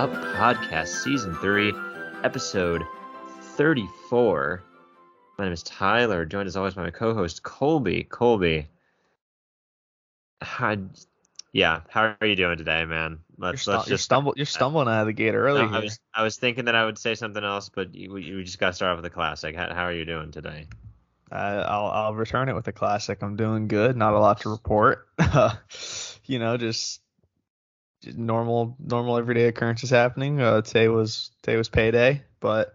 Up podcast, season three, episode 34. My name is Tyler, joined as always by my co-host Colby. Colby, how, yeah, how are you doing today, man? Let's you're, let's just stumble. You're stumbling out of the gate early. No, I was I was thinking that I would say something else, but you, you just got to start off with the classic. How, how are you doing today? Uh, I'll I'll return it with a classic. I'm doing good. Not a lot to report. you know, just, normal normal everyday occurrences happening. Uh, today was today was payday, but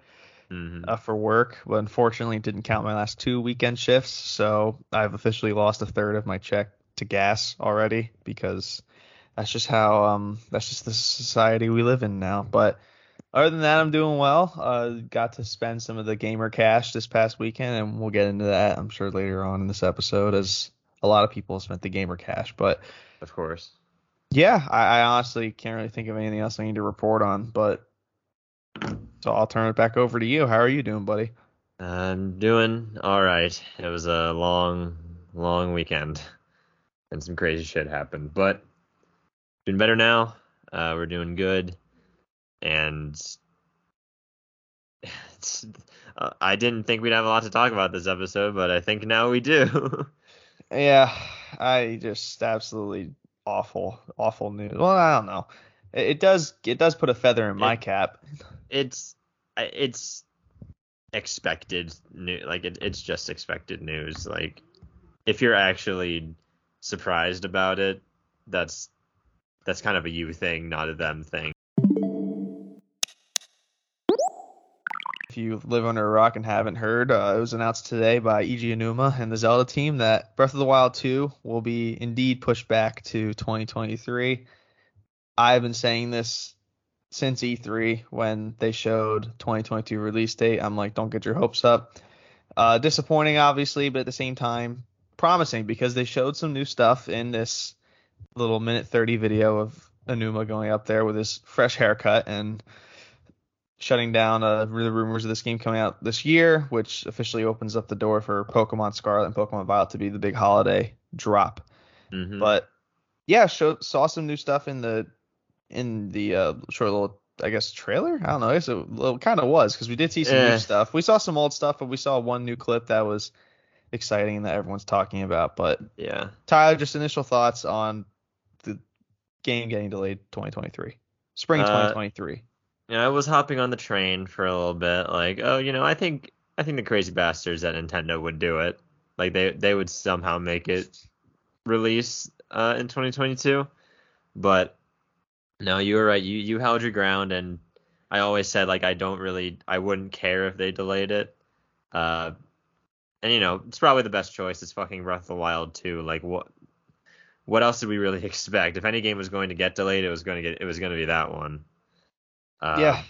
mm-hmm. uh, for work, but unfortunately didn't count my last two weekend shifts, so I've officially lost a third of my check to gas already because that's just how um that's just the society we live in now. But other than that, I'm doing well. Uh, got to spend some of the gamer cash this past weekend, and we'll get into that, I'm sure, later on in this episode, as a lot of people spent the gamer cash. But of course, yeah, I, I honestly can't really think of anything else I need to report on. But so I'll turn it back over to you. How are you doing, buddy? I'm doing all right. It was a long, long weekend, and some crazy shit happened, but doing better now. Uh, we're doing good and uh, I didn't think we'd have a lot to talk about this episode, but I think now we do. yeah, I just absolutely awful, awful news. Well, I don't know. It, it does it does put a feather in my it, cap. It's it's expected new like it, it's just expected news. Like if you're actually surprised about it, that's that's kind of a you thing, not a them thing. If you live under a rock and haven't heard, uh, it was announced today by Eiji Aonuma and the Zelda team that Breath of the Wild 2 will be indeed pushed back to 2023. I've been saying this since E3 when they showed 2022 release date. I'm like, don't get your hopes up. Uh, disappointing, obviously, but at the same time, promising because they showed some new stuff in this little minute 30 video of Aonuma going up there with his fresh haircut and shutting down uh, the rumors of this game coming out this year, which officially opens up the door for Pokemon Scarlet and Pokemon Violet to be the big holiday drop. Mm-hmm. But yeah, show, saw some new stuff in the in the uh, short little I guess trailer. I don't know. I guess it, it kind of was because we did see some eh. new stuff. We saw some old stuff, but we saw one new clip that was exciting that everyone's talking about. But yeah, Tyler, just initial thoughts on the game getting delayed 2023, spring uh, 2023 you know, I was hopping on the train for a little bit, like, oh, you know, I think I think the crazy bastards at Nintendo would do it. Like they they would somehow make it release uh, in 2022. But no, you were right. You you held your ground, and I always said like I don't really I wouldn't care if they delayed it. Uh, and you know it's probably the best choice. It's fucking Breath of the Wild 2. Like what what else did we really expect? If any game was going to get delayed, it was going to get it was going to be that one. Uh, yeah,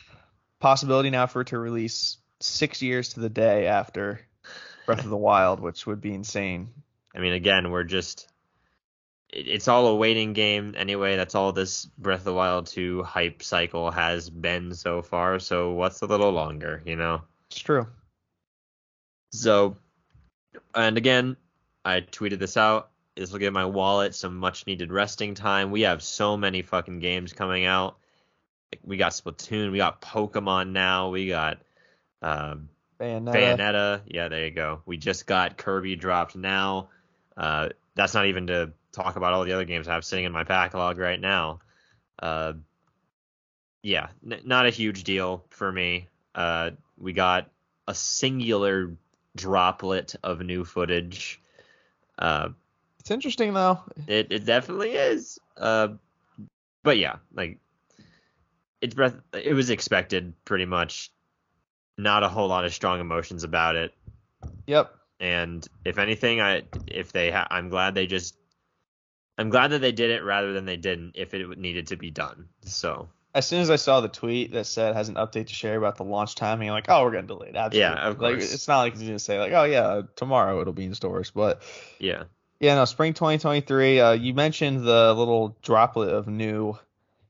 possibility now for it to release six years to the day after Breath of the Wild, which would be insane. I mean, again, we're just it's all a waiting game anyway. That's all this Breath of the Wild 2 hype cycle has been so far. So what's a little longer, you know? It's true. So, and again, I tweeted this out. This will give my wallet some much needed resting time. We have so many fucking games coming out we got Splatoon, we got Pokemon now, we got um, Bayonetta. Bayonetta. Yeah, there you go. We just got Kirby dropped now. Uh, that's not even to talk about all the other games I have sitting in my backlog right now. Uh, yeah, n- not a huge deal for me. Uh, we got a singular droplet of new footage. Uh, it's interesting though. It it definitely is. Uh, but yeah, like it's it was expected pretty much. Not a whole lot of strong emotions about it. Yep. And if anything, I if they ha- I'm glad they just I'm glad that they did it rather than they didn't if it needed to be done. So as soon as I saw the tweet that said has an update to share about the launch timing, I'm like, oh, we're gonna delay it. Absolutely. Yeah, of course. Like it's not like he's gonna say like, oh yeah, tomorrow it'll be in stores, but yeah, yeah, no, spring 2023. Uh, you mentioned the little droplet of new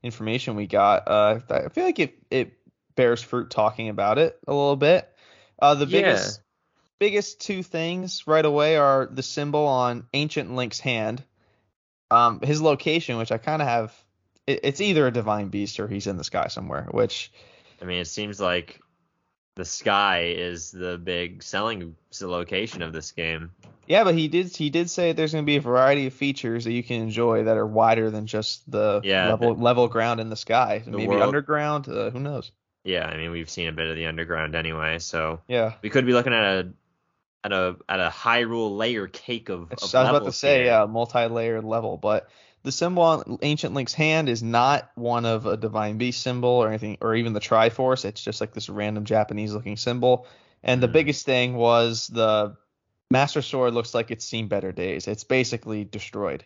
information we got. Uh, I feel like it it bears fruit talking about it a little bit. Uh, the biggest yeah. biggest two things right away are the symbol on Ancient Link's hand, Um, his location, which I kind of have, it, it's either a divine beast or he's in the sky somewhere. Which I mean, it seems like the sky is the big selling location of this game. Yeah, but he did he did say there's going to be a variety of features that you can enjoy that are wider than just the Yeah, level the- level ground in the sky. the Maybe world- underground. Uh, who knows? Yeah, I mean, we've seen a bit of the underground anyway, so Yeah. we could be looking at a at a at a Hyrule layer cake of. I of was about to say, here. yeah, multi-layered level, but the symbol on Ancient Link's hand is not one of a Divine Beast symbol or anything, or even the Triforce. It's just like this random Japanese-looking symbol. And the Mhm. biggest thing was the Master Sword looks like it's seen better days. It's basically destroyed.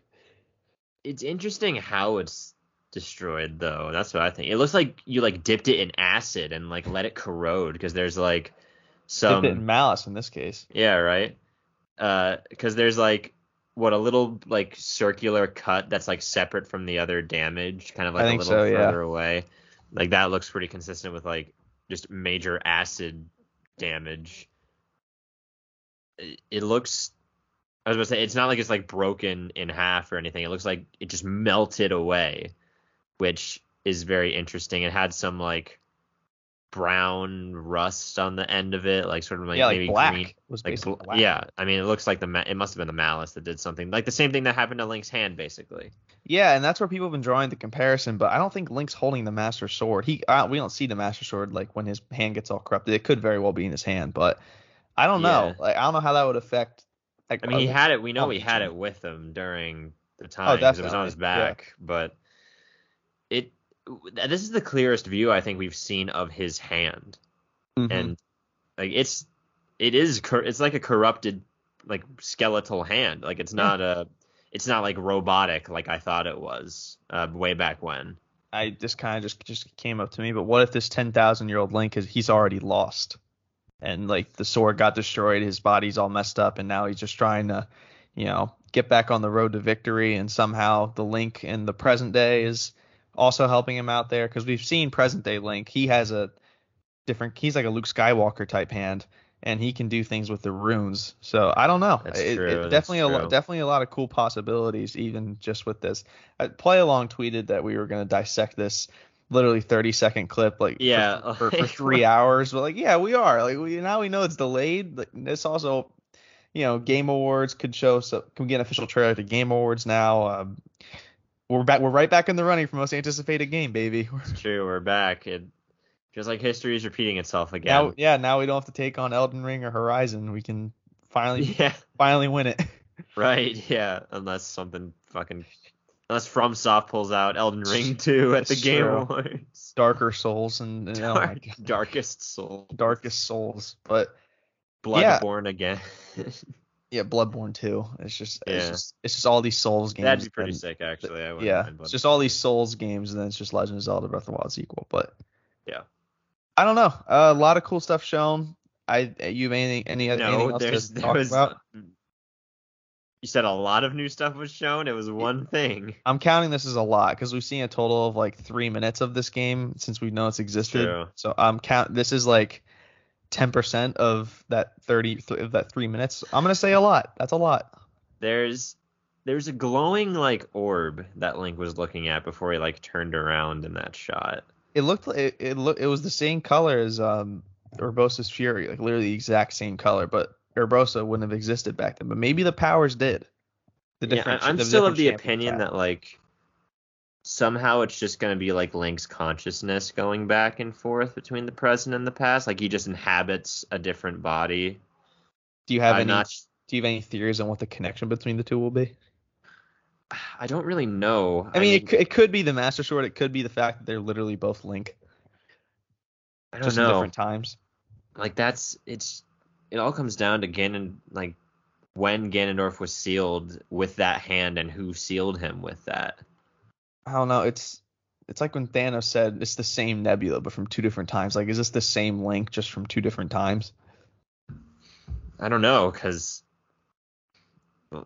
It's interesting how it's destroyed though. That's what I think. It looks like you like dipped it in acid and like let it corrode because there's like Dipped some it in malice in this case. yeah right. Uh, because there's like what a little like circular cut that's like separate from the other damage, kind of like I a little so, yeah. further away. Like that looks pretty consistent with like just major acid damage. It, it looks. I was gonna say it's not like it's like broken in half or anything. It looks like it just melted away, which is very interesting. It had some like brown rust on the end of it, like sort of like yeah, like maybe black green. was Like bl- black. yeah, I mean it looks like the ma- it must have been the malice that did something like the same thing that happened to Link's hand basically. Yeah, and that's where people have been drawing the comparison, but I don't think Link's holding the Master Sword. He uh, we don't see the Master Sword like when his hand gets all corrupted. It could very well be in his hand, but I don't know. Yeah. Like I don't know how that would affect. Like, I mean he had it. We know oh, he had it with him during the time because it was on his definitely, yeah. back, but it this is the clearest view I think we've seen of his hand. mhm. and like it's it is it's like a corrupted like skeletal hand like it's not a it's not like robotic like i thought it was uh, way back when I just kind of just just came up to me. But what if this ten thousand year old Link is he's already lost, and like the sword got destroyed, his body's all messed up, and now he's just trying to, you know, get back on the road to victory, and somehow the Link in the present day is also helping him out there because we've seen present day Link. He has a different. He's like a Luke Skywalker type hand. And he can do things with the runes, so I don't know. That's It- true, it that's definitely a true. lot, definitely a lot of cool possibilities, even just with this. Uh, Play Along tweeted that we were going to dissect this literally 30 second clip like Yeah, for, for, like, three hours but like yeah we are like we now we know it's delayed like this also you know game awards could show so can we get an official trailer to game awards now um we're back we're right back in the running for most anticipated game baby. It's true we're back. It feels like history is repeating itself again. now yeah now we don't have to take on elden ring or horizon. We can finally yeah. finally win it. Right yeah unless something fucking unless FromSoft pulls out Elden Ring 2 at the It's Game true. Awards. Darker souls and, and oh Dark- god. darkest soul darkest souls but Yeah. Bloodborne again yeah bloodborne too. it's just it's just it's just all these souls games that'd be pretty and- sick actually I wouldn't yeah, it's just all these Souls games, and then it's just Legend of Zelda Breath of the Wild sequel. But Yeah. I don't know. Uh, a lot of cool stuff shown. I you have anything any anything else there's to there talk was. about? You said a lot of new stuff was shown. It was one thing. I'm counting this as a lot because we've seen a total of like three minutes of this game since we know it's existed. True. So I'm count. This is like 10% of that 30 of that three minutes. I'm gonna say a lot. That's a lot. There's there's a glowing like orb that Link was looking at before he like turned around in that shot. It looked like it, it look it was the same color as um Urbosa's Fury, like literally the exact same color, but Urbosa wouldn't have existed back then. But maybe the powers did. The Yeah, I'm the still of the opinion that like somehow it's just gonna be like Link's consciousness going back and forth between the present and the past. Like he just inhabits a different body. Do you have I'm any not. do you have any theories on what the connection between the two will be? I don't really know. I mean, it, could, it could be the Master Sword. It could be the fact that they're literally both Link, I don't just know. different times. like that's it's it all comes down to Ganon like when Ganondorf was sealed with that hand and who sealed him with that. I don't know. It's it's like when Thanos said it's the same Nebula but from two different times. Like, is this the same Link just from two different times? I don't know cuz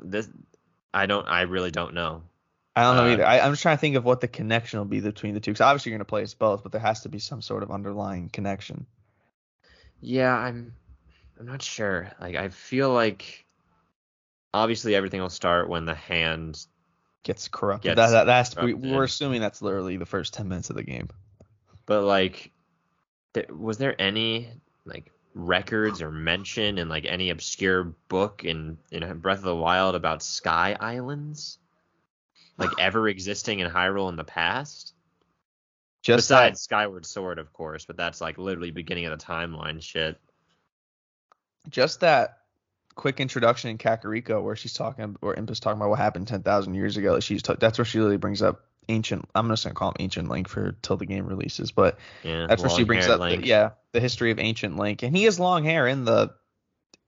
this I don't I really don't know. I don't know Uh, either. I, I'm just trying to think of what the connection will be between the two. Because obviously you're gonna play as both, but there has to be some sort of underlying connection. Yeah, I'm I'm not sure. Like I feel like obviously everything will start when the hand gets corrupted. Gets that, that, that's we, corrupted. we're assuming that's literally the first ten minutes of the game. But like, th- was there any like records or mention in like any obscure book in in Breath of the Wild about Sky Islands, like ever existing in Hyrule in the past? Just Besides Skyward Sword, of course, but that's like literally beginning of the timeline shit. just that quick introduction in Kakariko where she's talking, or Impa's talking about what happened ten thousand years ago. She's t- that's where she really brings up ancient. I'm just gonna call him ancient Link for till the game releases, but Yeah, that's where she brings up, the, yeah, the history of ancient Link, and he has long hair in the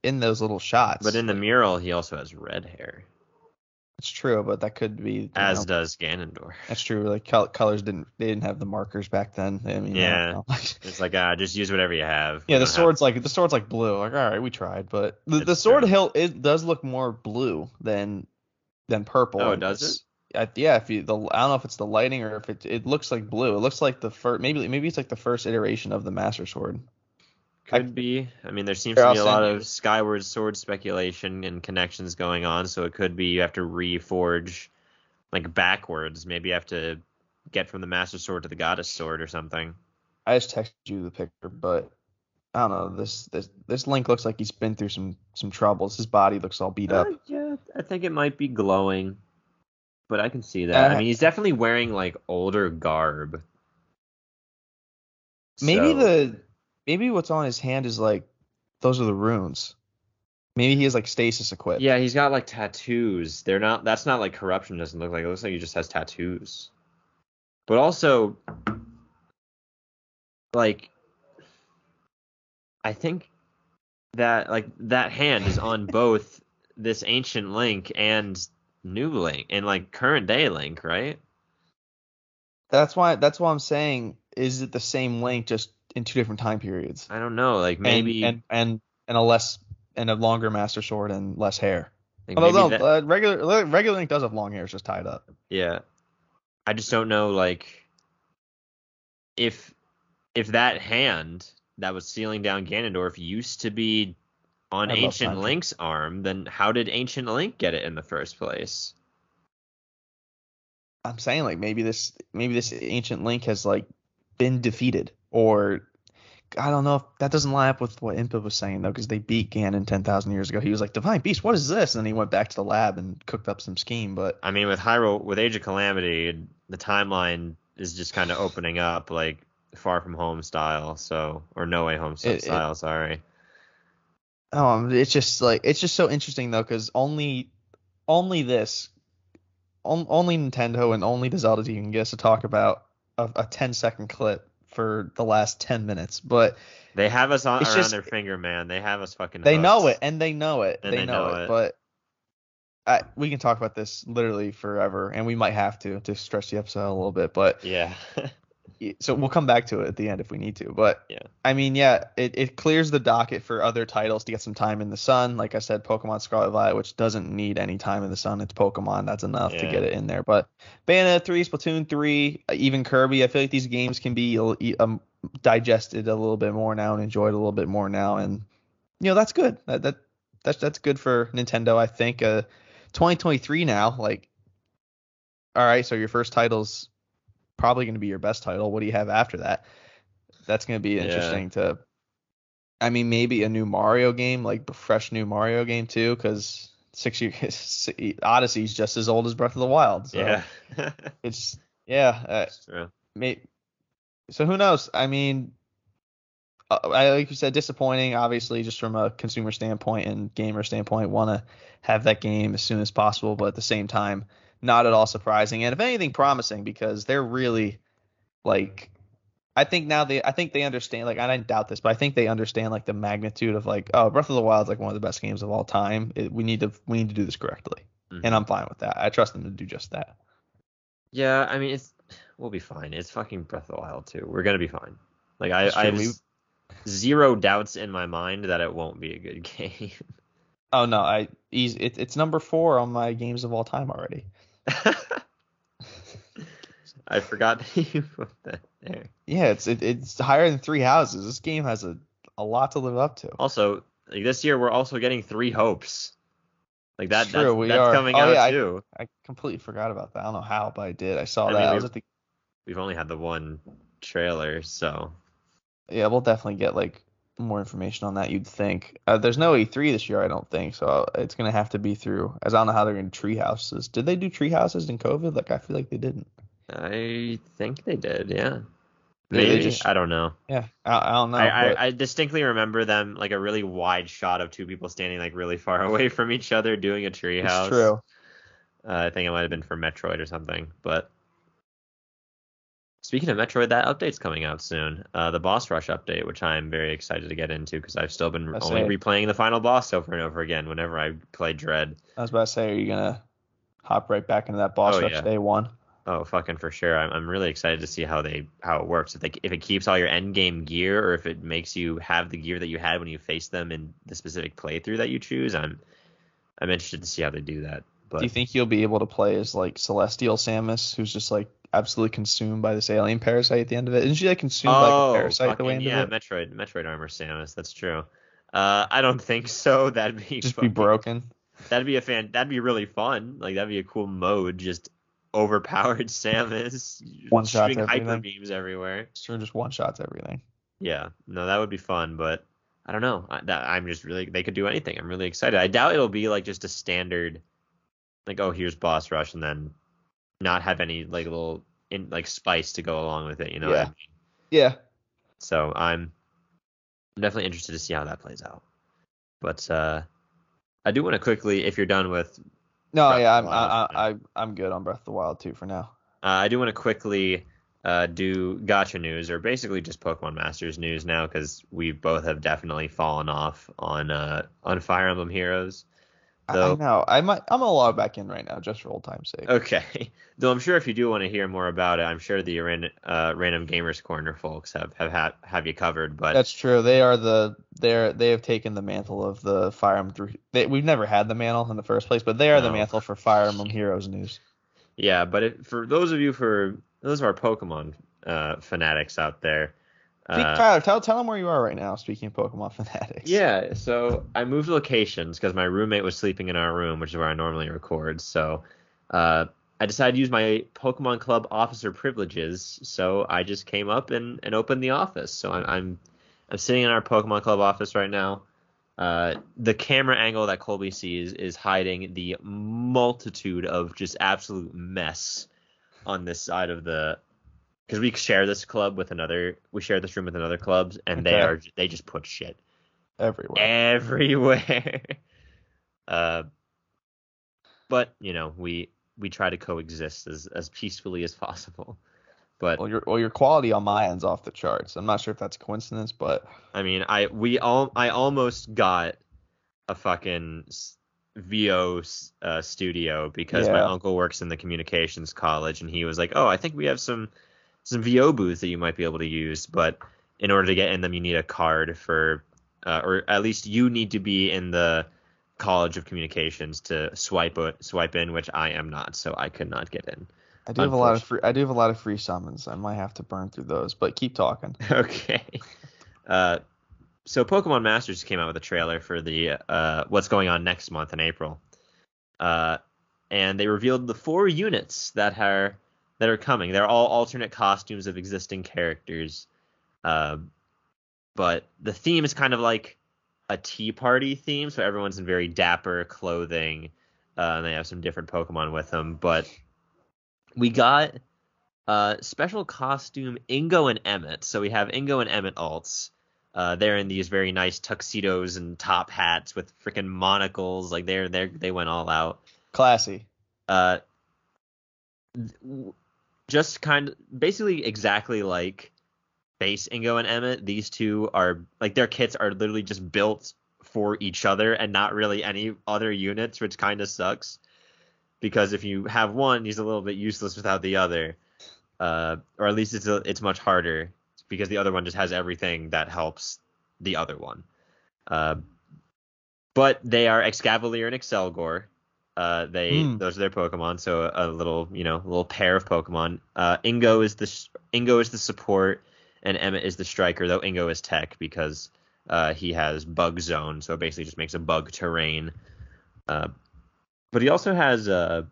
in those little shots. But in the mural, he also has red hair, it's true, but that could be as know, does Ganondorf. That's true. Like col- colors didn't they didn't have the markers back then. I mean, Yeah. don't. It's like, ah, just use whatever you have. Yeah, the don't have- sword's like the sword's like blue. Like, all right, we tried, but the, the sword true. hilt it does look more blue than than purple. Oh, does it's- I, yeah, if you the I don't know if it's the lighting or if it it looks like blue. It looks like the first maybe maybe it's like the first iteration of the Master Sword. I- Could be. I mean, there seems to be a lot of Skyward Sword speculation and connections going on, so it could be you have to reforge like backwards. Maybe you have to get from the Master Sword to the Goddess Sword or something. I just texted you the picture, but I don't know. This this this Link looks like he's been through some some troubles. His body looks all beat up. Uh, yeah, I think it might be glowing, but I can see that. I Uh, mean, he's definitely wearing like older garb. Maybe So- the maybe what's on his hand is like those are the runes. Maybe he has like stasis equipped. Yeah, he's got like tattoos. They're not. That's not like corruption. Doesn't look like. It looks like he just has tattoos. But also, like, I think that like that hand is on both this ancient Link and new Link and like current day Link, right? That's why that's why I'm saying is it the same link just in two different time periods? I don't know. Like maybe and and and, and a less and a longer master sword and less hair. like, Although no, that- uh, regular regular link does have long hair, it's just tied up. Yeah. I just don't know like if if that hand that was sealing down Ganondorf used to be on I Ancient Link's arm, then how did Ancient Link get it in the first place? I'm saying like maybe this maybe this ancient link has like been defeated or I don't know if that doesn't line up with what Impa was saying though because they beat Ganon 10,000 years ago. He was like divine beast, what is this? And then he went back to the lab and cooked up some scheme. But I mean with Hyrule with Age of Calamity, the timeline is just kind of opening up like Far From Home style, so or No Way Home It- it- style, sorry. um, it's just like it's just so interesting though because only only this on, only Nintendo and only the Zelda team can get us to talk about a, a 10 second clip for the last 10 minutes. But They have us on around just- their finger, man. They have us fucking they know it and they know it they, they know, know it, it. but I, we can talk about this literally forever and we might have to to stretch the episode a little bit but Yeah. so we'll come back to it at the end if we need to but Yeah. i mean yeah it, it clears the docket for other titles to get some time in the sun. Like i said pokemon scarlet violet which doesn't need any time in the sun. It's pokemon. That's enough to get it in there. But bayonetta 3 splatoon 3 uh, even kirby i feel like these games can be um, digested a little bit more now and enjoyed a little bit more now. And you know that's good. That, that that's that's good for nintendo i think. Uh 2023 now like all right so your first title's probably going to be your best title what do you have after that that's going to be Yeah. interesting to i mean maybe a new mario game like a fresh new mario game too because six years odyssey's just as old as breath of the wild so yeah. it's yeah uh, true. may, so who knows? I mean, uh, I like you said, disappointing. Obviously, just from a consumer standpoint and gamer standpoint, want to have that game as soon as possible, but at the same time, not at all surprising, and if anything, promising because they're really like. I think now they, I think they understand. Like, I didn't doubt this, but I think they understand like the magnitude of like, oh, Breath of the Wild is like one of the best games of all time. It, we need to, we need to do this correctly, Mhm. and I'm fine with that. I trust them to do just that. Yeah, I mean it's we'll be fine. It's fucking Breath of the Wild too. We're gonna be fine. Like I, I have zero doubts in my mind that it won't be a good game. Oh no, I, it's number four on my games of all time already. I forgot that you put that there. Yeah, it's it, it's higher than three houses. This game has a, a lot to live up to. Also, like this year we're also getting three hopes. Like that, true, that's, we that's are. coming Oh, out yeah, I- too. I completely forgot about that. I don't know how, but I did. I saw I that. mean, I was at the We've only had the one trailer, so Yeah, we'll definitely get like more information on that. You'd think uh, there's no E3 this year, I don't think, so it's gonna have to be through. As I don't know how they're gonna tree houses. Did they do tree houses in COVID? Like I feel like they didn't. I think they did. Yeah, maybe. just- I don't know. Yeah, I, I don't know. I, I, I distinctly remember them like a really wide shot of two people standing like really far away from each other doing a treehouse. true. Uh, I think it might have been for Metroid or something. But speaking of Metroid, that update's coming out soon. Uh, the boss rush update, which I'm very excited to get into because I've still been only say- replaying the final boss over and over again whenever I play Dread. I was about to say, are you gonna hop right back into that boss Oh, rush yeah. day one? Oh, fucking for sure. I'm, I'm really excited to see how they how it works. If they if it keeps all your end game gear, or if it makes you have the gear that you had when you faced them in the specific playthrough that you choose. I'm I'm interested to see how they do that. But Do you think you'll be able to play as like Celestial Samus, who's just like absolutely consumed by this alien parasite at the end of it? Isn't she like consumed by oh, like a parasite the way fucking- into yeah, it? Metroid Metroid Armor Samus. That's true. Uh, I don't think so. That'd be Just be broken. That'd be a fan. That'd be really fun. Like that'd be a cool mode. Just overpowered Samus. One shooting hyper beams everywhere. Sure, just one shots everything. Yeah, no, that would be fun, but I don't know. I, that, I'm just really they could do anything. I'm really excited. I doubt it'll be like just a standard, like oh here's boss rush and then not have any like little in like spice to go along with it. You know what I Yeah. mean? Yeah. So I'm I'm definitely interested to see how that plays out. But uh, I do want to quickly, if you're done with No, Breath yeah, I'm Wild, I, I, I I'm good on Breath of the Wild 2 for now. Uh, I do want to quickly uh, do gacha news, or basically just Pokemon Masters news now, because we both have definitely fallen off on uh, on Fire Emblem Heroes. I, I know. I might I'm gonna log back in right now just for old time's sake. okay. Though I'm sure if you do want to hear more about it, I'm sure the uh, Random Gamers Corner folks have have ha- have you covered. But That's true. They are the they're they have taken the mantle of the Fire Emblem. Three, they, we've never had the mantle in the first place, but they are the mantle for Fire Emblem Heroes news. yeah, but it, for those of you for those of our Pokemon uh, fanatics out there. Uh, Tyler, tell tell them where you are right now. Speaking of Pokemon fanatics. Yeah, so I moved locations because my roommate was sleeping in our room, which is where I normally record. So uh, I decided to use my Pokemon Club officer privileges. So I just came up and, and opened the office. So I'm, I'm I'm sitting in our Pokemon Club office right now. Uh, the camera angle that Colby sees is hiding the multitude of just absolute mess on this side of the because we share this club with another we share this room with another clubs and they are they just put shit Everywhere. everywhere. uh, but you know, we we try to coexist as as peacefully as possible. But Well, your well your quality on my end's off the charts. I'm not sure if that's a coincidence, but I mean, I we all I almost got a fucking VO uh, studio because my uncle works in the communications college and he was like, "Oh, I think we have some some VO booths that you might be able to use, but in order to get in them, you need a card for, uh, or at least you need to be in the College of Communications to swipe swipe in, which I am not, so I could not get in." I do have a lot of free I do have a lot of free summons. I might have to burn through those, but keep talking. Okay. Uh, so Pokemon Masters came out with a trailer for the uh, what's going on next month in April, uh, and they revealed the four units that are that are coming. They're all alternate costumes of existing characters, uh, but the theme is kind of like a tea party theme. So everyone's in very dapper clothing, uh, and they have some different Pokemon with them. But we got uh, special costume Ingo and Emmet. So we have Ingo and Emmet alts. Uh, they're in these very nice tuxedos and top hats with freaking monocles. Like they're they they went all out. Classy. Uh, just kind of basically exactly like base Ingo and Emmet. These two are like their kits are literally just built for each other and not really any other units, which kind of sucks. Because if you have one, he's a little bit useless without the other, uh, or at least it's a, it's much harder because the other one just has everything that helps the other one. Uh, but they are Escavalier and Accelgor. Uh, they Hmm. those are their Pokemon. So a, a little you know little pair of Pokemon. Uh, Ingo is the Ingo is the support, and Emmet is the striker. Though Ingo is tech because uh, he has Bug Zone, so it basically just makes a bug terrain. Uh, But he also has uh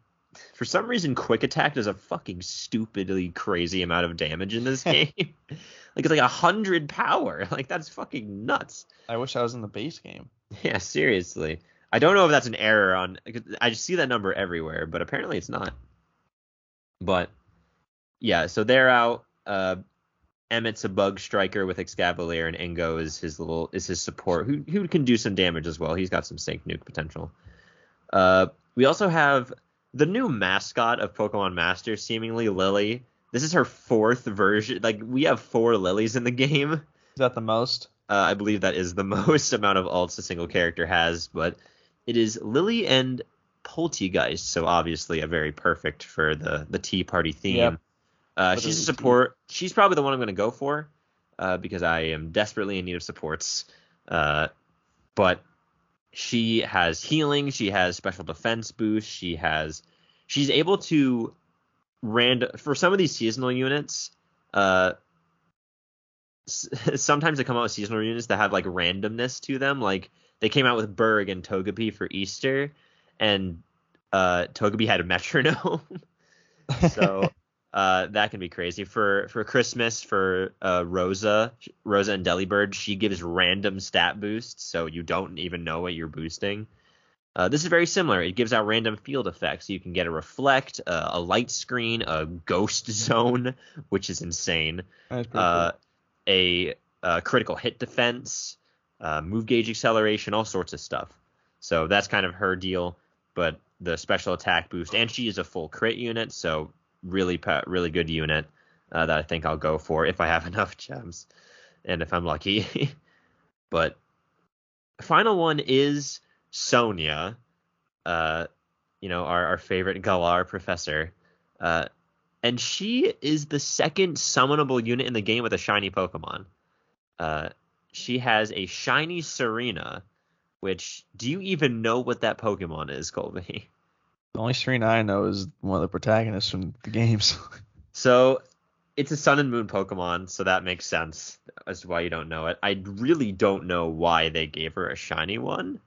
for some reason quick attack does a fucking stupidly crazy amount of damage in this game. like it's like a hundred power. Like that's fucking nuts. I wish I was in the base game. Yeah, seriously. I don't know if that's an error on. I just see that number everywhere, but apparently it's not. But yeah, so they're out. Uh, Emmet's a bug striker with Escavalier, and Ingo is his little is his support, who who can do some damage as well. He's got some Sync Nuke potential. Uh, we also have the new mascot of Pokemon Master, seemingly Lily. This is her fourth version. Like we have four Lilies in the game. Is that the most? Uh, I believe that is the most amount of alts a single character has, but it is Lily and Polteageist, so obviously a very perfect for the the Tea Party theme. Yep. Uh, she's a support. She's probably the one I'm going to go for uh, because I am desperately in need of supports. Uh, but she has healing. She has special defense boost. She has. She's able to random for some of these seasonal units. Uh, sometimes they come out with seasonal units that have like randomness to them. Like they came out with Berg and Togepi for Easter, and uh, Togepi had a metronome. so uh, that can be crazy. For for Christmas, for uh, Rosa, Rosa and Delibird, she gives random stat boosts, so you don't even know what you're boosting. Uh, this is very similar. It gives out random field effects. You can get a reflect, uh, a light screen, a ghost zone, which is insane. Uh, cool. a, a, critical hit defense, uh, move gauge acceleration, all sorts of stuff. So that's kind of her deal. But the special attack boost, and she is a full crit unit, so really really good unit uh, that I think I'll go for if I have enough gems and if I'm lucky. but final one is Sonia, uh, you know our our favorite Galar professor, uh, and she is the second summonable unit in the game with a shiny Pokemon. She has a shiny Tsareena, which do you even know what that Pokemon is, Colby? The only Serena I know is one of the protagonists from the games. so it's a Sun and Moon Pokemon, so that makes sense as to why you don't know it. I really don't know why they gave her a shiny one.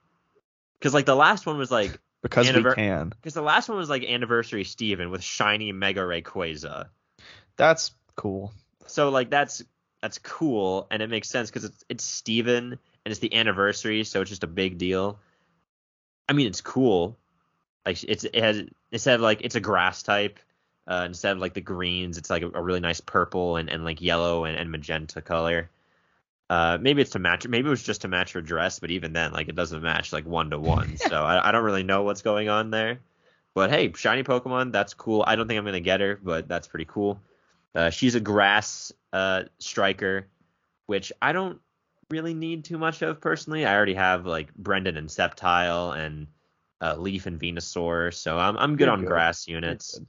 Because like the last one was like because anniver- we can. Because the last one was like Anniversary Steven with shiny Mega Rayquaza. That's cool. So like that's that's cool and it makes sense because it's it's Steven and it's the anniversary, so it's just a big deal. I mean, it's cool, like it's it has instead of like it's a grass type. Uh, instead of like the greens, it's like a, a really nice purple and, and like yellow and, and magenta color. Uh, maybe it's to match. Maybe it was just to match her dress, but even then, like it doesn't match like one to one. so I, I don't really know what's going on there. But hey, shiny Pokemon, that's cool. I don't think I'm gonna get her, but that's pretty cool. Uh, she's a grass uh, striker, which I don't really need too much of personally. I already have like Brendan and Sceptile and uh, Leaf and Venusaur, so I'm I'm good You're on good. grass units.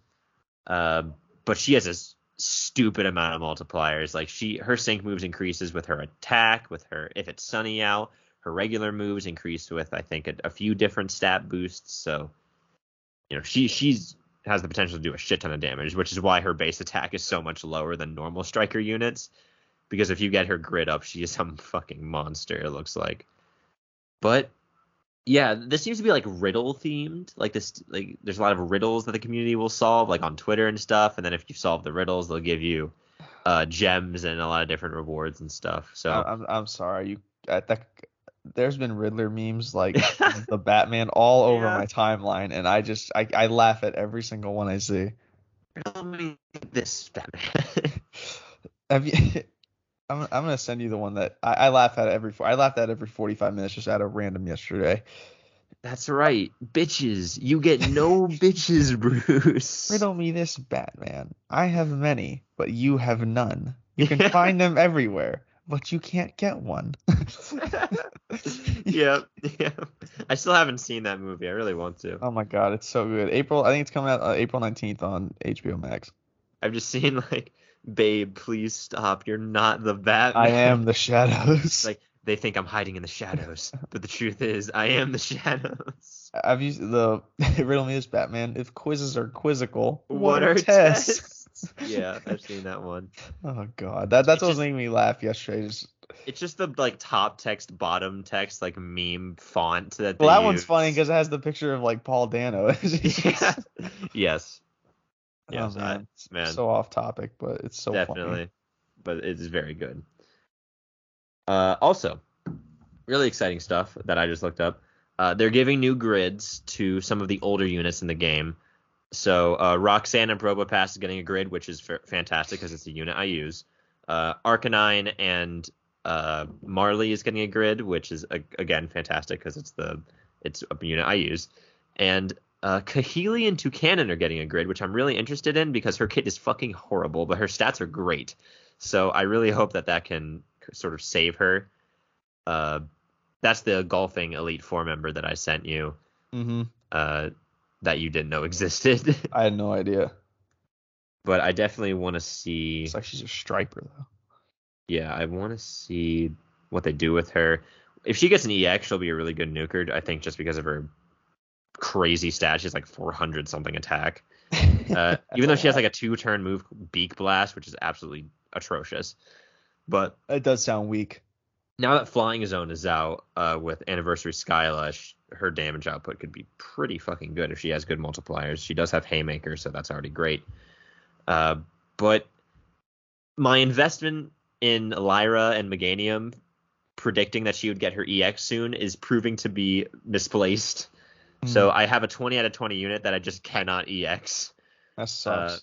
Uh, but she has a stupid amount of multipliers. Like she her sync moves increases with her attack, with her if it's sunny out. Her regular moves increase with I think a, a few different stat boosts. So you know she she's has the potential to do a shit ton of damage, which is why her base attack is so much lower than normal striker units. Because if you get her grid up, she is some fucking monster. It looks like. But yeah, this seems to be like riddle themed. Like this, like there's a lot of riddles that the community will solve, like on Twitter and stuff. And then if you solve the riddles, they'll give you uh, gems and a lot of different rewards and stuff. So I'm I'm sorry, you I think there's been Riddler memes like the Batman all over yeah. my timeline, and I just I, I laugh at every single one I see. Tell me this Batman. Have you? I'm, I'm gonna send you the one that I, I laugh at every I laughed at every 45 minutes just out of random yesterday. That's right, bitches. You get no bitches, Bruce. Riddle me this, Batman. I have many, but you have none. You can find them everywhere, but you can't get one. yeah, yeah. I still haven't seen that movie. I really want to. Oh my god, it's so good. April, I think it's coming out uh, April 19th on HBO Max. I've just seen like babe, please stop. You're not the Batman. I am the shadows. like they think I'm hiding in the shadows, but the truth is I am the shadows. I've used the riddle me this Batman. If quizzes are quizzical, what, what are tests? tests? yeah, I've seen that one. Oh god, that that's what was making me laugh yesterday. Just it's just the like top text, bottom text, like meme font that. Well, that one's funny because it has the picture of like Paul Dano. yeah. Yes. Oh, Yes, I- man. It's man. So off topic, but it's so definitely. funny. But it's very good. Uh, also, really exciting stuff that I just looked up. Uh, they're giving new grids to some of the older units in the game. So uh, Roxanne and Probopass is getting a grid, which is f- fantastic because it's a unit I use. Uh, Arcanine and uh, Marley is getting a grid, which is a- again fantastic because it's the it's a unit I use. And uh, Kahili and Toucannon are getting a grid, which I'm really interested in because her kit is fucking horrible, but her stats are great. So I really hope that that can sort of save her. Uh, that's the golfing elite four member that I sent you. hmm Uh, that you didn't know existed. I had no idea. but I definitely want to see. It's like she's a striper though. Yeah, I want to see what they do with her. If she gets an EX, she'll be a really good nuker. I think just because of her crazy stats, she's like 400 something attack. Uh, even though she has like a two turn move, Beak Blast, which is absolutely atrocious. But it does sound weak. now that Flying Zone is out uh, with Anniversary Skyla, sh- her damage output could be pretty fucking good if she has good multipliers. She does have Haymaker, so that's already great. Uh, but my investment in Lyra and Meganium, predicting that she would get her EX soon, is proving to be misplaced. So I have a 20 out of 20 unit that I just cannot EX. that sucks. uh,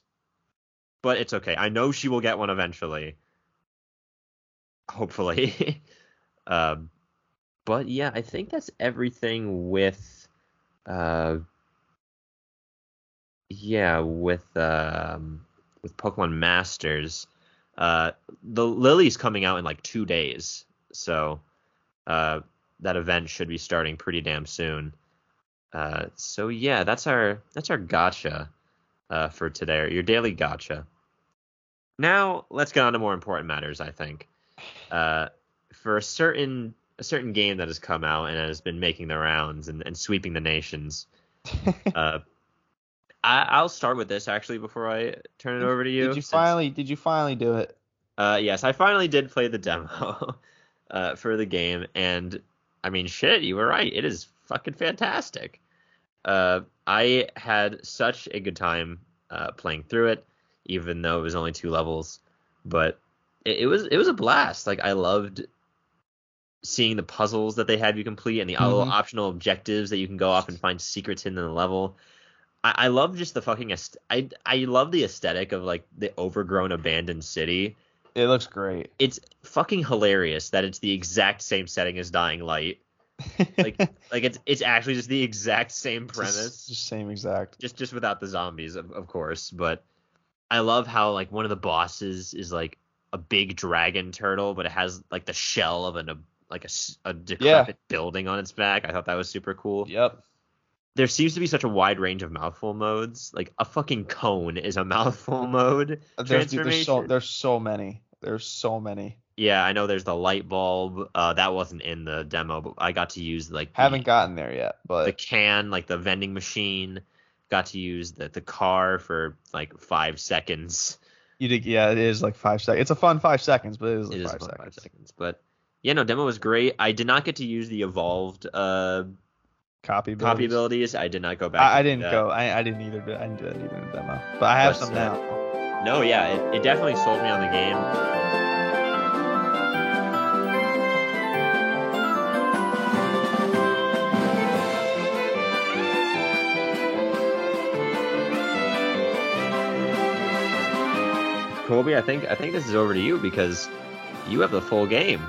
But it's okay. I know she will get one eventually. Hopefully. um, but yeah, I think that's everything with uh yeah, with um with Pokemon Masters. Uh the Lily's coming out in like 2 days. So uh that event should be starting pretty damn soon. Uh so yeah, that's our that's our gacha uh for today, your daily gacha. Now, let's get on to more important matters, I think. Uh for a certain a certain game that has come out and has been making the rounds and, and sweeping the nations. Uh, I, I'll start with this actually before I turn it over to you. Did you since- finally? Did you finally do it? Uh, yes, I finally did play the demo uh, for the game, and I mean, shit, you were right. It is fucking fantastic. Uh, I had such a good time uh, playing through it, even though it was only two levels. But it, it was it was a blast. Like I loved seeing the puzzles that they have you complete and the little Mhm. optional objectives that you can go off and find secrets in the level. I, I love just the fucking est- I I love the aesthetic of like the overgrown abandoned city. It looks great. It's fucking hilarious that it's the exact same setting as Dying Light. Like like it's it's actually just the exact same premise Just, same exact. just just without the zombies of, of course but i love how like one of the bosses is like a big dragon turtle but it has like the shell of an like a, a decrepit building on its back i thought that was super cool Yep. there seems to be such a wide range of mouthful modes like a fucking cone is a mouthful mode There's, there's so there's so many. There's so many. yeah i know there's the light bulb uh that wasn't in the demo but i got to use like the- Haven't gotten there yet, but the can, like the vending machine. Got to use the the car for like five seconds. you did. Yeah, it is like five seconds. It's a fun five seconds, but it is like It is five, fun, seconds. five seconds. But yeah, no, demo was great. I did not get to use the evolved uh Copy copy abilities. abilities. I did not go back. I, I didn't go. I, I didn't either. but I didn't do that either in the demo. But I have But, some uh, now. No, yeah, it, it definitely sold me on the game. Colby, I think I think this is over to you because you have the full game.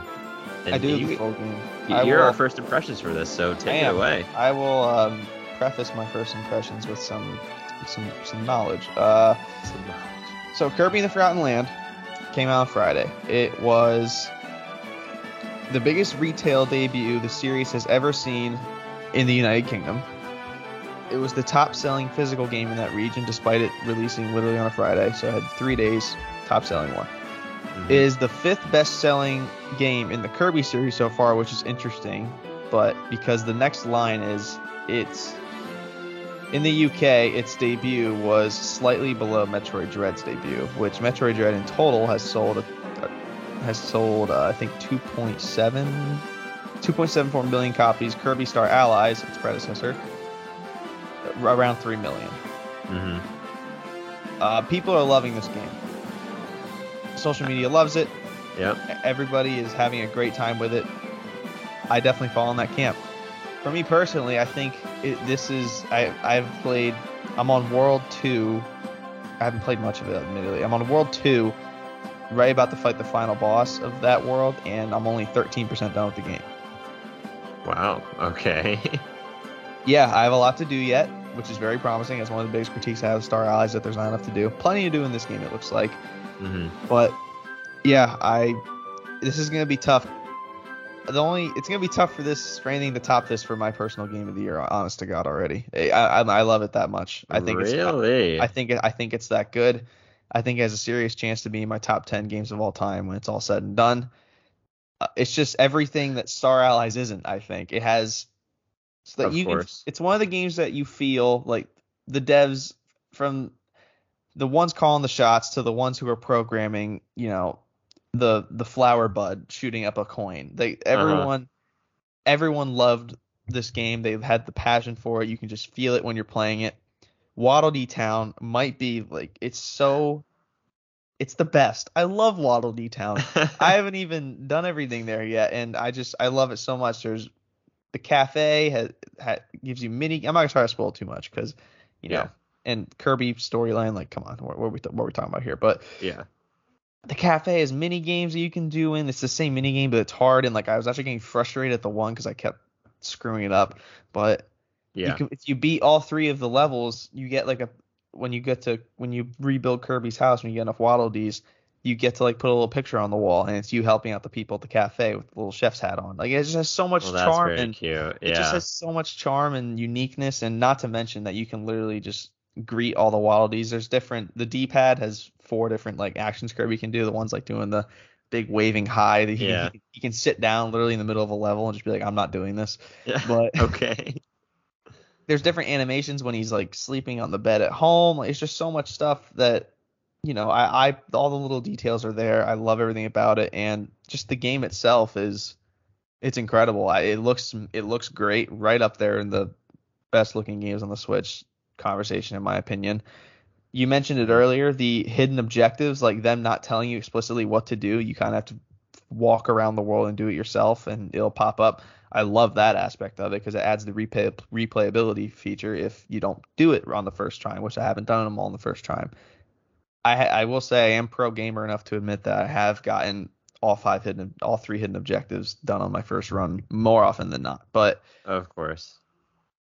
And I do You, the full game. you- I You're will- our first impressions for this, so take it away. I will um, preface my first impressions with some some some knowledge. Uh, so Kirby and the Forgotten Land came out on Friday. It was the biggest retail debut the series has ever seen in the United Kingdom. It was the top-selling physical game in that region, despite it releasing literally on a Friday. So it had three days top-selling one. Mhm. It is the fifth best-selling game in the Kirby series so far, which is interesting. But because the next line is it's in the UK, its debut was slightly below Metroid Dread's debut, which Metroid Dread in total has sold a, a- has sold, uh, I think, 2.7, 2.74 million copies. Kirby Star Allies, its predecessor, around 3 million. Mm-hmm. Uh, people are loving this game. Social media loves it. Yep. Everybody is having a great time with it. I definitely fall in that camp. For me personally, I think it, this is I I've played. I'm on World Two. I haven't played much of it, admittedly. I'm on World Two, right about to fight the final boss of that world, and I'm only 13% done with the game. Wow. Okay. Yeah, I have a lot to do yet, which is very promising. That's one of the biggest critiques I have of Star Allies that there's not enough to do. Plenty to do in this game, it looks like. Mm-hmm. But yeah, I this is gonna be tough. The only it's gonna be tough for this for anything to top this for my personal game of the year. Honest to God, already. I I, I love it that much. I think it's really. I think I think it's that good. I think it has a serious chance to be in my top ten games of all time when it's all said and done. Uh, it's just everything that Star Allies isn't. I think it has. So that Of you can, course. it's one of the games that you feel like the devs from the ones calling the shots to the ones who are programming, you know, the the flower bud shooting up a coin. They uh-huh. everyone everyone loved this game. They've had the passion for it. You can just feel it when you're playing it. Waddle Dee Town might be like it's so it's the best. I love Waddle Dee Town. I haven't even done everything there yet, and I just I love it so much. There's the cafe has, ha gives you mini. I'm not gonna try to spoil too much because you know, Yeah. And Kirby storyline. Like, come on, what, what are we what are we talking about here? But yeah. the cafe has mini games that you can do in. It's the same mini game, but it's hard. And like I was actually getting frustrated at the one because I kept screwing it up. But Yeah. you can, if you beat all three of the levels, you get like a when you get to when you rebuild Kirby's house when you get enough Waddle Dees, you get to like put a little picture on the wall and it's you helping out the people at the cafe with the little chef's hat on. Like it just has so much well, charm and cute. it just has so much charm and uniqueness, and not to mention that you can literally just greet all the wildies. There's different. The D-pad has four different like actions Kirby can do. The one's like doing the big waving high. That he, Yeah. he, he can sit down literally in the middle of a level and just be like, I'm not doing this. Yeah. But okay. there's different animations when he's like sleeping on the bed at home. Like, it's just so much stuff that you know. I, I all the little details are there. I love everything about it, and just the game itself is it's incredible. I, it looks it looks great, right up there in the best looking games on the Switch conversation, in my opinion. You mentioned it earlier, the hidden objectives, like them not telling you explicitly what to do. You kind of have to walk around the world and do it yourself, and it'll pop up. I love that aspect of it because it adds the replay replayability feature if you don't do it on the first try, which I haven't done them all on the first time. I I will say I am pro gamer enough to admit that I have gotten all five hidden, all three hidden objectives done on my first run more often than not. But Of course.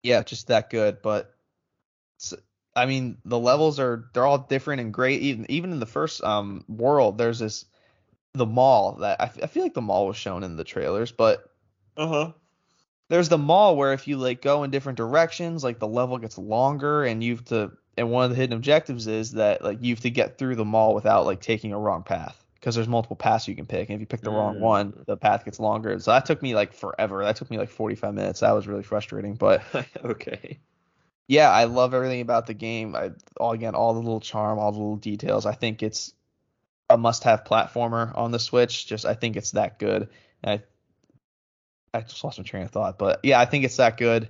yeah, just that good. But I mean, the levels are they're all different and great. Even even in the first um world, there's this the mall that I, f- I feel like the mall was shown in the trailers, but Uh huh. there's the mall where if you like go in different directions, like the level gets longer and you have to and one of the hidden objectives is that like you have to get through the mall without like taking a wrong path because there's multiple paths you can pick and if you pick the wrong Mm. one, the path gets longer. So that took me like forever. That took me like 45 minutes. That was really frustrating, but okay. Yeah, I love everything about the game. I all again all the little charm, all the little details. I think it's a must-have platformer on the Switch. Just I think it's that good. And I I just lost my train of thought, but yeah, I think it's that good.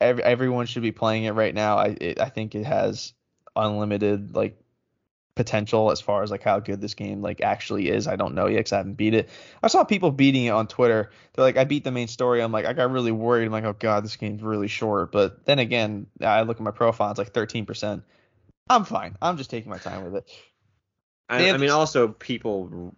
Every, everyone should be playing it right now. I it, I think it has unlimited like potential as far as like how good this game like actually is. I don't know yet because I haven't beat it. I saw people beating it on Twitter. They're like, I beat the main story. I'm like, I got really worried. I'm like, oh god, this game's really short. But then again, I look at my profile, it's like 13%. I'm fine. I'm just taking my time with it. I, I mean, also people,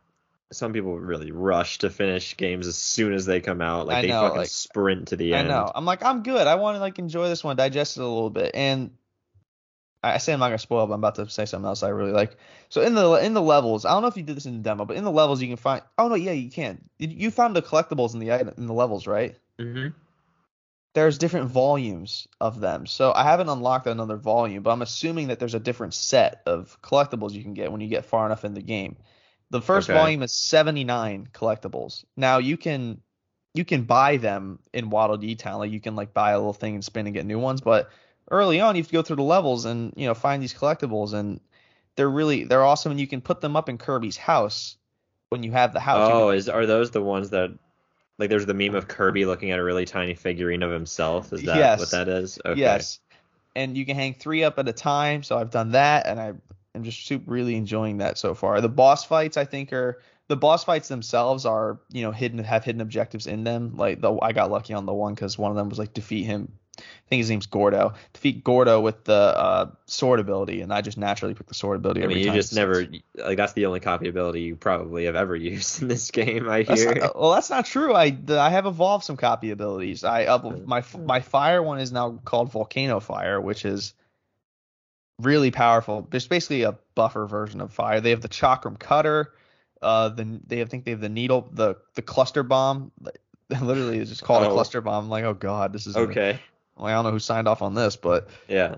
some people really rush to finish games as soon as they come out. Like I they know, fucking like- sprint to the I end. know. I'm like, I'm good. I want to like enjoy this one, digest it a little bit. And I say I'm not gonna spoil, but I'm about to say something else I really like. So in the in the levels, I don't know if you did this in the demo, but in the levels you can find. Oh no, yeah, you can. You- You found the collectibles in the in the levels, right? Mm-hmm. there's different volumes of them. So I haven't unlocked another volume, but I'm assuming that there's a different set of collectibles you can get when you get far enough in the game. The first Okay. volume is 79 collectibles. Now you can you can buy them in Waddle Dee Town, like you can like buy a little thing and spin and get new ones, but early on you have to go through the levels and you know find these collectibles and they're really they're awesome and you can put them up in Kirby's house when you have the house. Oh, is are those the ones that like there's the meme of Kirby mm-hmm. looking at a really tiny figurine of himself? Is that Yes. what that is? Okay. Yes. And you can hang three up at a time. So I've done that, and I am just super really enjoying that so far. The boss fights, I think, are the boss fights themselves are you know hidden have hidden objectives in them. Like the I got lucky on the one because one of them was like defeat him. I think his name's Gordo. Defeat Gordo with the uh, sword ability, and I just naturally pick the sword ability. I every mean, you just never like that's the only copy ability you probably have ever used in this game. I That's hear. not, well, that's not true. I the, I have evolved some copy abilities. I up my my fire one is now called Volcano Fire, which is really powerful. It's basically a buffer version of fire. They have the Chakram Cutter. Uh, the they have, think they have the needle, the the cluster bomb. Literally, it's just called a Oh. cluster bomb. I'm like, oh god, this is okay. Well, I don't know who signed off on this, but Yeah.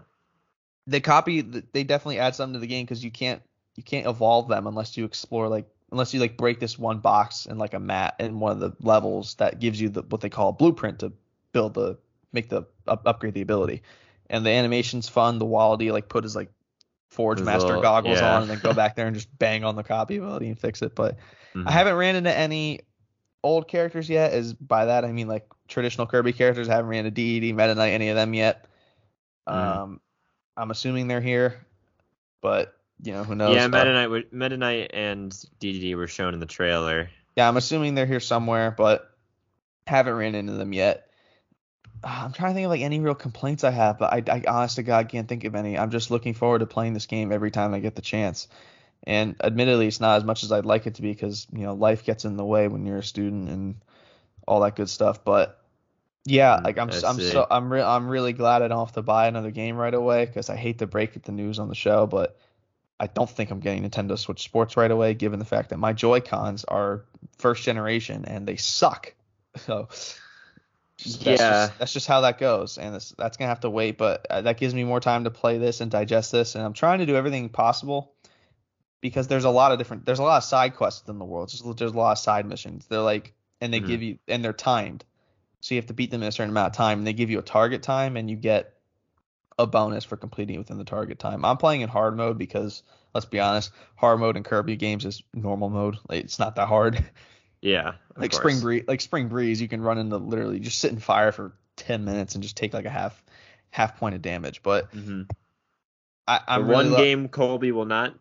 they copy. They definitely add something to the game because you can't you can't evolve them unless you explore like unless you like break this one box in like a mat in one of the levels that gives you the what they call a blueprint to build the make the up, upgrade the ability. And the animation's fun. The Wally like put his like Forge Master little- goggles yeah. on and then go back there and just bang on the copy ability and fix it. But Mhm. I haven't ran into any old characters yet. Is by that I mean like traditional Kirby characters. I haven't ran into Dedede, Meta Knight, any of them yet. Mhm. Um, I'm assuming they're here, but you know who knows. yeah, Meta Knight, were- Meta Knight and Dedede were shown in the trailer. yeah, I'm assuming they're here somewhere, but haven't ran into them yet. Uh, I'm trying to think of like any real complaints I have, but I, I honest to God can't think of any. I'm just looking forward to playing this game every time I get the chance. And admittedly, it's not as much as I'd like it to be because you know life gets in the way when you're a student and all that good stuff. But yeah, Mm, like I'm I'm so I'm re- I'm really glad I don't have to buy another game right away because I hate to break it the news on the show, but I don't think I'm getting Nintendo Switch Sports right away, given the fact that my Joy Cons are first generation and they suck. So that's Yeah. just, that's just how that goes, and that's that's gonna have to wait. But uh, that gives me more time to play this and digest this, and I'm trying to do everything possible because there's a lot of different there's a lot of side quests in the world. There's, there's a lot of side missions. They're like and they Mhm. give you and they're timed, so you have to beat them in a certain amount of time, and they give you a target time, and you get a bonus for completing it within the target time. I'm playing in hard mode because let's be honest, hard mode in Kirby games is normal mode. Like, it's not that hard. Yeah. like course. spring breeze, like spring breeze, you can run into literally just sit in fire for 10 minutes and just take like a half half point of damage. But Mhm. I, I'm really one lo- game Colby will not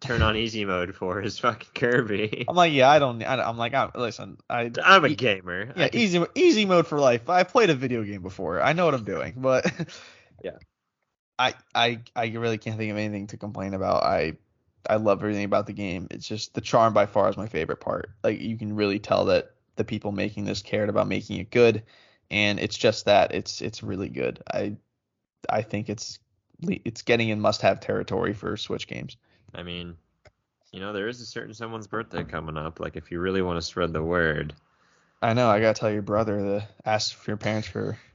turn on easy mode for is fucking Kirby. I'm like, yeah, I don't. I, I'm like, I'm, listen, I I'm a e- gamer. Yeah, can- easy easy mode for life. I played a video game before. I know what I'm doing, but Yeah. I I I really can't think of anything to complain about. I I love everything about the game. It's just the charm by far is my favorite part. Like you can really tell that the people making this cared about making it good, and it's just that it's it's really good. I I think it's it's getting in must-have territory for Switch games. I mean, you know, there is a certain someone's birthday coming up. Like, if you really want to spread the word, I know. I gotta tell your brother to ask for your parents for.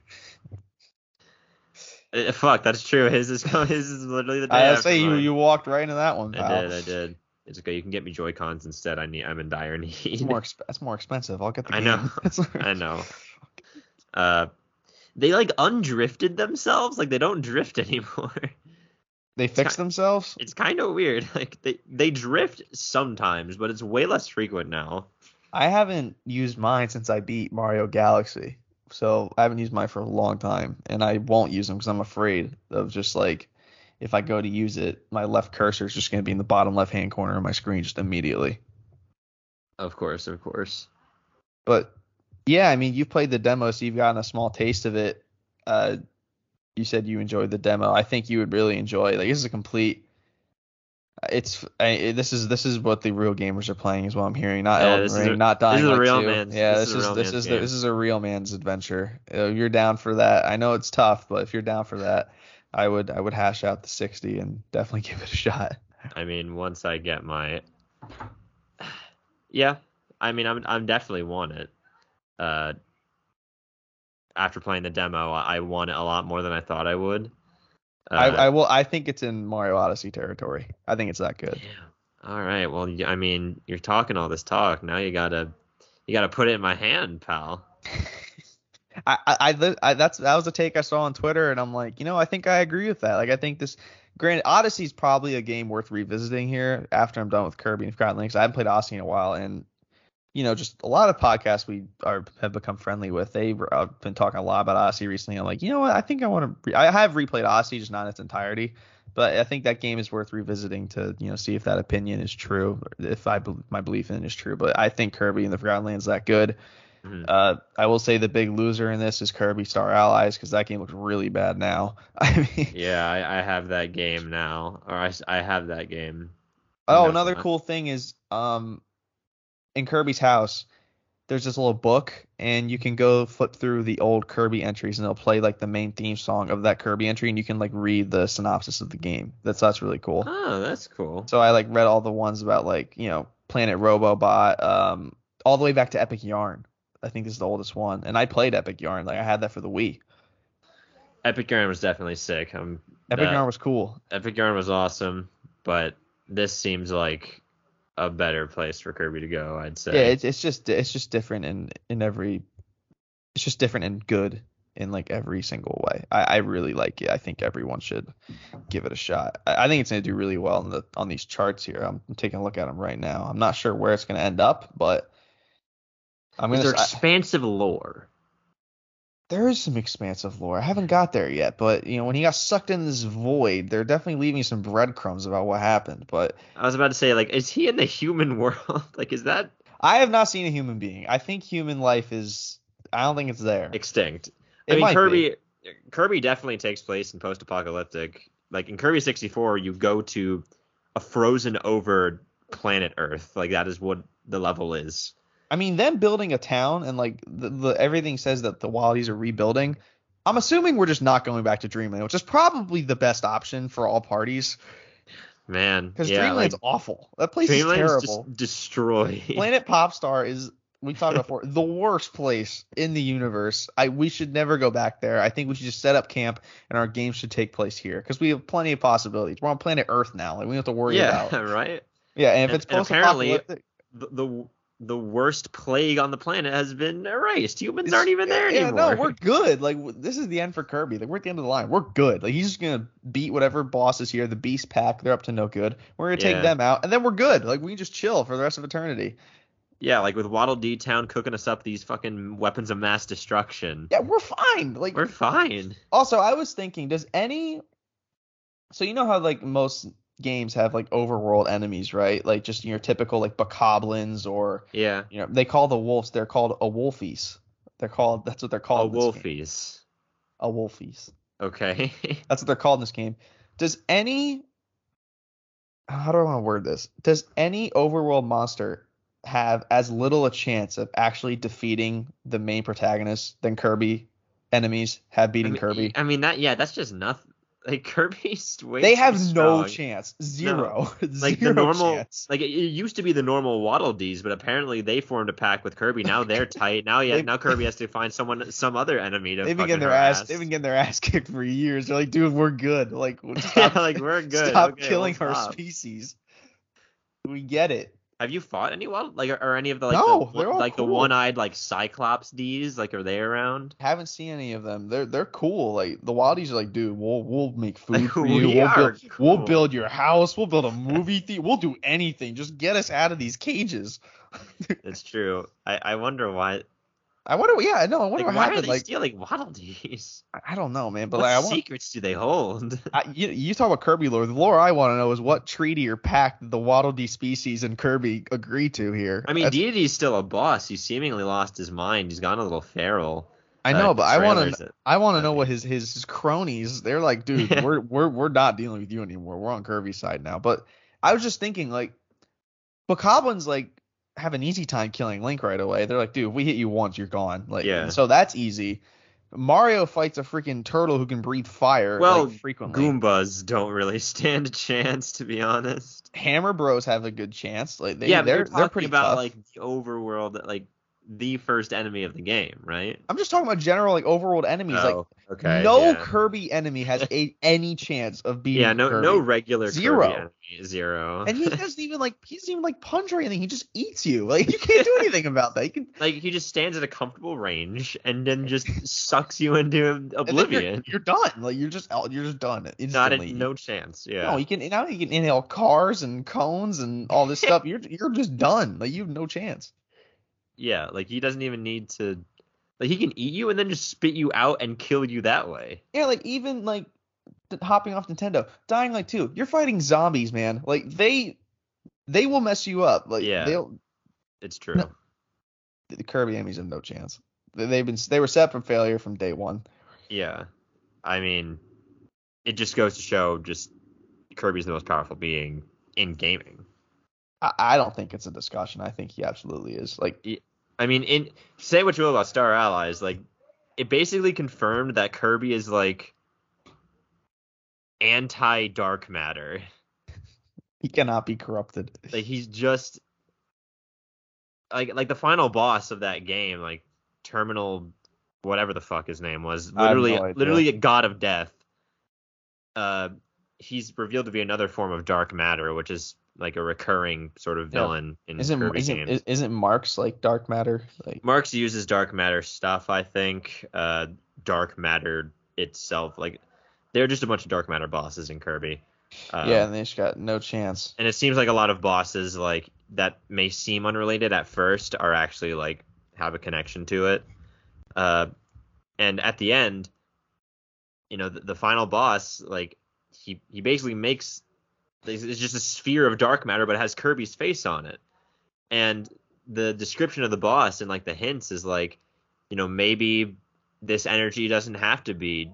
Eh, fuck, that's true. His is his is literally the day I say you mine. you walked right into that one. I did, I did. It's okay. You can get me Joy Cons instead. I need. I'm in dire need. It's more exp- that's more expensive. I'll get the I game. know. I know. Uh, they like undrifted themselves. Like they don't drift anymore. They fix themselves. It's kind of weird. Like they they drift sometimes, but it's way less frequent now. I haven't used mine since I beat Mario Galaxy, so I haven't used mine for a long time, and I won't use them because I'm afraid of just like if I go to use it, my left cursor is just going to be in the bottom left hand corner of my screen just immediately. Of course, of course. But yeah, I mean, you've played the demo, so you've gotten a small taste of it. Uh, you said you enjoyed the demo. I think you would really enjoy. Like this is a complete. It's I, this is this is what the real gamers are playing, is what I'm hearing. Not Yeah, Elden Ring, a- not Dying this is a real 2. man's- Yeah, this this, is a is real this is the, this is a real man's adventure. Uh, you're down for that. I know it's tough, but if you're down for that, I would I would hash out the 60 and definitely give it a shot. I mean, once I get my, yeah. I mean, I'm I'm definitely want it. Uh, after playing the demo, I want it a lot more than I thought I would. Uh, I, I will. I think it's in Mario Odyssey territory. I think it's that good. yeah. All right. Well, I mean, you're talking all this talk. Now you gotta you gotta put it in my hand, pal. I, I, I, I that's that was a take I saw on Twitter, and I'm like, you know, I think I agree with that. Like, I think this, granted, Odyssey's probably a game worth revisiting here after I'm done with Kirby and Forgotten Land. I haven't played Odyssey in a while, and you know, just a lot of podcasts we are have become friendly with. They've uh, been talking a lot about Odyssey recently. I'm like, you know what? I think I want to. Re- I have replayed Odyssey, just not in its entirety. But I think that game is worth revisiting to, you know, see if that opinion is true, if I my belief in it is true. But I think Kirby and the Forgotten Land is that good. Mhm. Uh, I will say the big loser in this is Kirby Star Allies because that game looks really bad now. I mean, Yeah, I, I have that game now, or I, I have that game. oh, another uh, cool thing is um, in Kirby's house, there's this little book, and you can go flip through the old Kirby entries, and they'll play like the main theme song of that Kirby entry, and you can like read the synopsis of the game. That's that's really cool. Oh, that's cool. So I like read all the ones about like you know Planet Robobot, um, all the way back to Epic Yarn. I think this is the oldest one, and I played Epic Yarn. Like I had that for the Wii. Epic Yarn was definitely sick. I'm, Epic that- Yarn was cool. Epic Yarn was awesome, but this seems like a better place for Kirby to go. I'd say. Yeah, it's it's just it's just different in in every. It's just different and good in like every single way. I, I really like it. I think everyone should give it a shot. I, I think it's gonna do really well on the on these charts here. I'm taking a look at them right now. I'm not sure where it's gonna end up, but I'm gonna. their I- expansive lore. There is some expansive lore. I haven't got there yet, but you know, when he got sucked in this void, they're definitely leaving some breadcrumbs about what happened. But I was about to say, like, is he in the human world? like, is that I have not seen a human being. I think human life is. I don't think it's there. extinct? It I mean, might be. Kirby. Kirby definitely takes place in post-apocalyptic. Like in Kirby 64, you go to a frozen over planet Earth. Like that is what the level is. I mean, them building a town and like the, the everything says that the Wildies are rebuilding. I'm assuming we're just not going back to Dreamland, which is probably the best option for all parties Man, because yeah, Dreamland's like, awful. That place Dreamland's is terrible. just destroyed. Planet Popstar is we talked about before the worst place in the universe. I we should never go back there. I think we should just set up camp and our games should take place here because we have plenty of possibilities. We're on planet Earth now. Like we don't have to worry yeah, about. right. Yeah, and if And- it's post apparently- apocalyptic, The, the the worst plague on the planet has been erased. Humans aren't even there yeah, anymore. no, we're good. Like this is the end for Kirby. Like we're at the end of the line. We're good. Like he's just gonna beat whatever boss is here. The Beast Pack, they're up to no good. We're gonna take Yeah. them out, and then we're good. Like we can just chill for the rest of eternity. yeah, like with Waddle Dee Town cooking us up these fucking weapons of mass destruction. Yeah, we're fine. Like We're fine. Also, I was thinking, does any so you know how like most games have like overworld enemies, right? Like just your typical like bokoblins or Yeah. you know they call the wolves they're called Awoofies. They're called that's what they're called. this wolfies. Awoofies. Okay. That's what they're called in this game. Does any how do I want to word this? Does any overworld monster have as little a chance of actually defeating the main protagonist than Kirby enemies have I beating mean, Kirby? I mean that. Yeah, that's just nothing. Like Kirby's way They have no chance. Zero. Like Zero the normal, chance. like it, used to be the normal Waddle Dees, but apparently they formed a pack with Kirby. Now they're tight. Now, yeah, They- now Kirby has to find someone, some other enemy to They've been getting their harass. ass. They've been getting their ass kicked for years. They're like, dude, we're good. Like, yeah, stop, like we're good. stop Okay, killing we'll our species. We get it. Have you fought any Waddle, like, are any of the like No, the, they're all like the one-eyed like Cyclops D's? Like, are they around? Haven't seen any of them. They're they're cool. Like the Wildies are like, dude, we'll we'll make food Like, for we you. We'll are build we'll build your house. We'll build a movie theater. We'll do anything. Just get us out of these cages. It's true. I, I wonder why. I wonder. Yeah, I know. I Like, wonder why what are happened. they Like stealing Waddle Dees? I- don't know, man. But What like, I want. secrets do they hold? I, you, you talk about Kirby lore. The lore I want to know is what treaty or pact the Waddle Dee species and Kirby agree to here. I mean, That's- Dedede's still a boss. He seemingly lost his mind. He's gone a little feral. I Uh, know, but I want to. I want to know what his, his his cronies. They're like, dude, Yeah. we're we're we're not dealing with you anymore. We're on Kirby's side now. But I was just thinking, like, Bokoblins like have an easy time killing Link right away. They're like, dude, if we hit you once, you're gone. Like, Yeah. so that's easy. Mario fights a freaking turtle who can breathe fire Well, like, frequently. Goombas don't really stand a chance, to be honest. Hammer Bros have a good chance. Like, they, yeah, they're they're pretty about tough. like the overworld, that like the first enemy of the game, right? I'm just talking about general like overworld enemies. like Oh, okay. no yeah. Kirby enemy has a, any chance of beating. Yeah, no Kirby. no regular Zero. Kirby enemy. Zero. And he doesn't even like he doesn't even like punch or anything. He just eats you. Like you can't do anything about that. You can like he just stands at a comfortable range and then just sucks you into oblivion. You're, you're done. Like you're just out. You're just done. Not Instantly. a, no chance. Yeah. No, you can now you can inhale cars and cones and all this stuff. You're you're just done. Like you have no chance. Yeah, like he doesn't even need to. Like he can eat you and then just spit you out and kill you that way. Yeah, like even like hopping off Nintendo, Dying Light 2, you're fighting zombies, man. Like they they will mess you up. Like Yeah. they'll It's true. No. the Kirby enemies have no chance. They- They've been they were set for failure from day one. Yeah. I mean, it just goes to show just Kirby's the most powerful being in gaming. I, I don't think it's a discussion. I think he absolutely is. Like I mean, in say what you will about Star Allies, like it basically confirmed that Kirby is like anti dark matter. he cannot be corrupted. Like he's just like like the final boss of that game, like Terminal whatever the fuck his name was, literally no literally a god of death. Uh he's revealed to be another form of dark matter, which is like a recurring sort of Yeah. villain in Isn't Kirby isn't, games. is- isn't Marx like dark matter? Like Marx uses dark matter stuff, I think. Uh, dark matter itself, like they're just a bunch of dark matter bosses in Kirby. Um, yeah, and they just got no chance. and it seems like a lot of bosses like that may seem unrelated at first are actually like have a connection to it. Uh, and at the end, you know, the, the final boss, like he he basically makes it's just a sphere of dark matter, but it has Kirby's face on it. And the description of the boss and like the hints is like, you know, maybe this energy doesn't have to be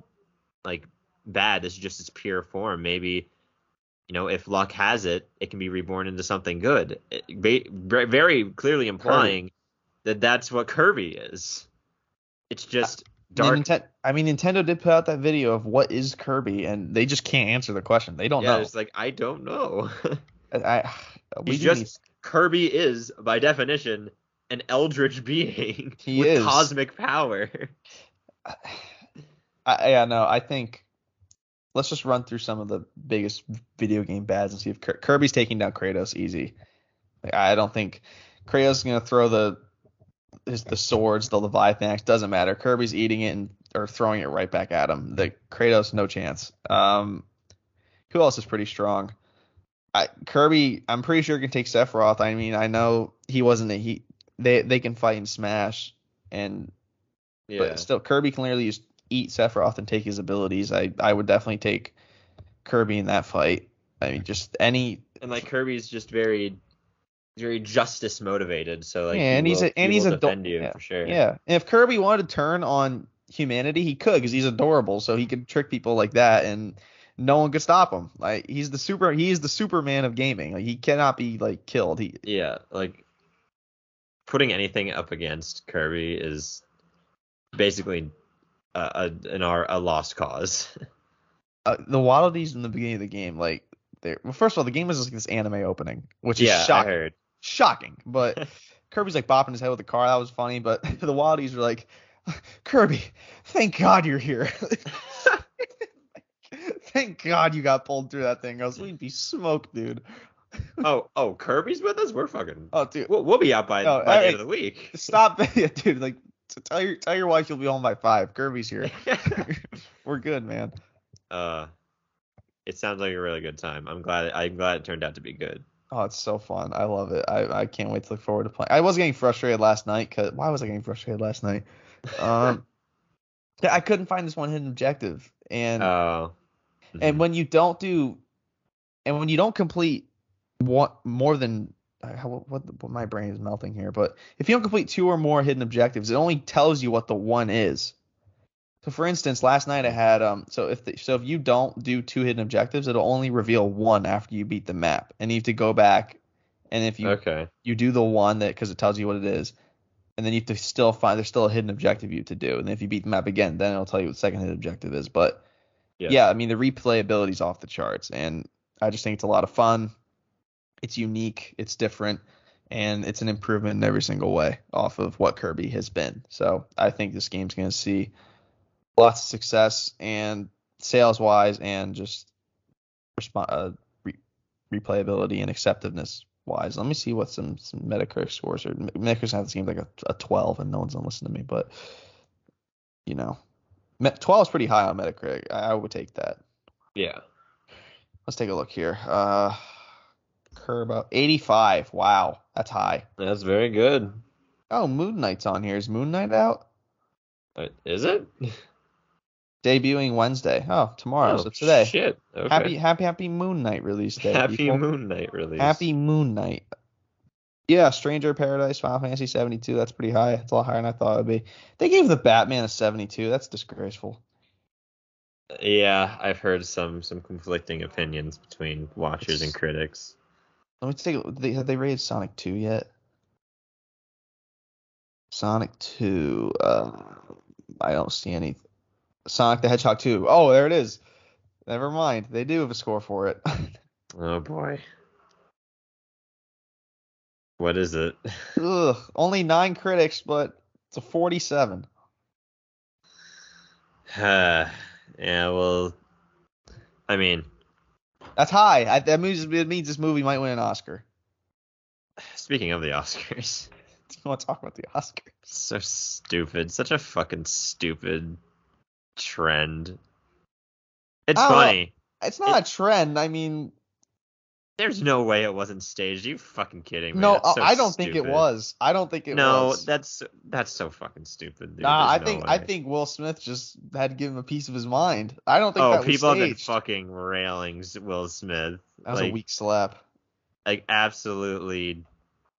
like bad. This is just its pure form. Maybe, you know, if luck has it, it can be reborn into something good. It, very- very clearly implying that that's what Kirby is. It's just dark. I mean, Nintendo did put out that video of what is Kirby, and they just can't answer the question. They don't yeah, know. it's like I don't know. I, I- we just Kirby is by definition an eldritch being He with is. cosmic power. I, yeah, no, I think let's just run through some of the biggest video game bads and see if Kirby's taking down Kratos easy. Like, I don't think Kratos is gonna throw the his, the swords, the Leviathan axe, doesn't matter. Kirby's eating it and or throwing it right back at him. The Kratos, no chance. Um, who else is pretty strong? I, Kirby, I'm pretty sure can take Sephiroth. I mean, I know he wasn't a he. They they can fight and smash, and Yeah. but still Kirby can literally just eat Sephiroth and take his abilities. I I would definitely take Kirby in that fight. I mean, just any and like Kirby's just very very justice motivated, so like Yeah, he and he's will- a- and he he's will a do- defend you yeah, for sure. yeah. And if Kirby wanted to turn on humanity, he could because he's adorable, so he could trick people like that, and no one could stop him. Like he's the super, he's the Superman of gaming. Like he cannot be like killed. He Yeah, like putting anything up against Kirby is basically a, a an our a lost cause. uh, the Dees in the beginning of the game, like they well, first of all, the game was just like this anime opening, which yeah, is I shocking. Shocking. But Kirby's like bopping his head with the car. That was funny. But the Wildies were like, Kirby, thank God you're here. thank God you got pulled through that thing, else we'd be smoked, dude. Oh, oh, Kirby's with us. We're fucking. Oh, dude, We'll, we'll be out by by the alright. end of the week. stop, yeah, dude. Like, tell your tell your wife you'll be home by five. Kirby's here. We're good, man. uh, it sounds like a really good time. I'm glad. I'm glad it turned out to be good. Oh, it's so fun. I love it. I, I can't wait to look forward to playing. I was getting frustrated last night. Cause why was I getting frustrated last night? Um, I couldn't find this one hidden objective, and Oh. and when you don't do, and when you don't complete one more than uh, how what, what my brain is melting here, but if you don't complete two or more hidden objectives, it only tells you what the one is. So for instance, last night I had um so if the, so if you don't do two hidden objectives, it'll only reveal one after you beat the map, and you have to go back, and if you okay. you do the one that because it tells you what it is, and then you have to still find there's still a hidden objective you have to do, and if you beat the map again, then it'll tell you what the second hidden objective is. But Yeah. yeah, I mean the replayability is off the charts, and I just think it's a lot of fun. It's unique, it's different. and it's an improvement in every single way off of what Kirby has been. So I think this game's going to see lots of success and sales wise and just resp- uh, re- replayability and acceptiveness wise. Let me see what some some Metacritic scores are. Metacritic has this game like a, a 12, and no one's gonna listen to me, but you know, 12 is pretty high on Metacritic. I, I would take that. Yeah. Let's take a look here. Uh, Kirby 85. Wow, that's high. That's very good. Oh, Moon Knight's on here. Is Moon Knight out? Uh, Is it? Debuting Wednesday. Oh, tomorrow. Oh, so today. Shit. Okay. Happy Happy Happy Moon Knight release day. Happy people. Moon Knight release. Happy Moon Knight. Yeah, Stranger Paradise, Final Fantasy 72. That's pretty high. It's a lot higher than I thought it would be. They gave the Batman a 72. That's disgraceful. Yeah, I've heard some some conflicting opinions between watchers and critics. Let me take. a- They, have they rated Sonic 2 yet? Sonic 2. Uh, I don't see any. Sonic the Hedgehog 2. Oh, there it is. Never mind. They do have a score for it. Oh boy. What is it? Ugh, only nine critics, but it's a 47. yeah, well, I mean, That's high. I, that means it means this movie might win an Oscar. speaking of the Oscars, Do you want to talk about the Oscars? so stupid. Such a fucking stupid trend. It's I funny. It's not a trend. I mean, There's no way it wasn't staged. Are you fucking kidding me? no, uh, so I don't think it was. I don't think it no, was. No, that's that's so fucking stupid, dude. Nah, I no think I think Will Smith just had to give him a piece of his mind. I don't think Oh, that was people have been fucking railing Will Smith. that was like, a weak slap. like absolutely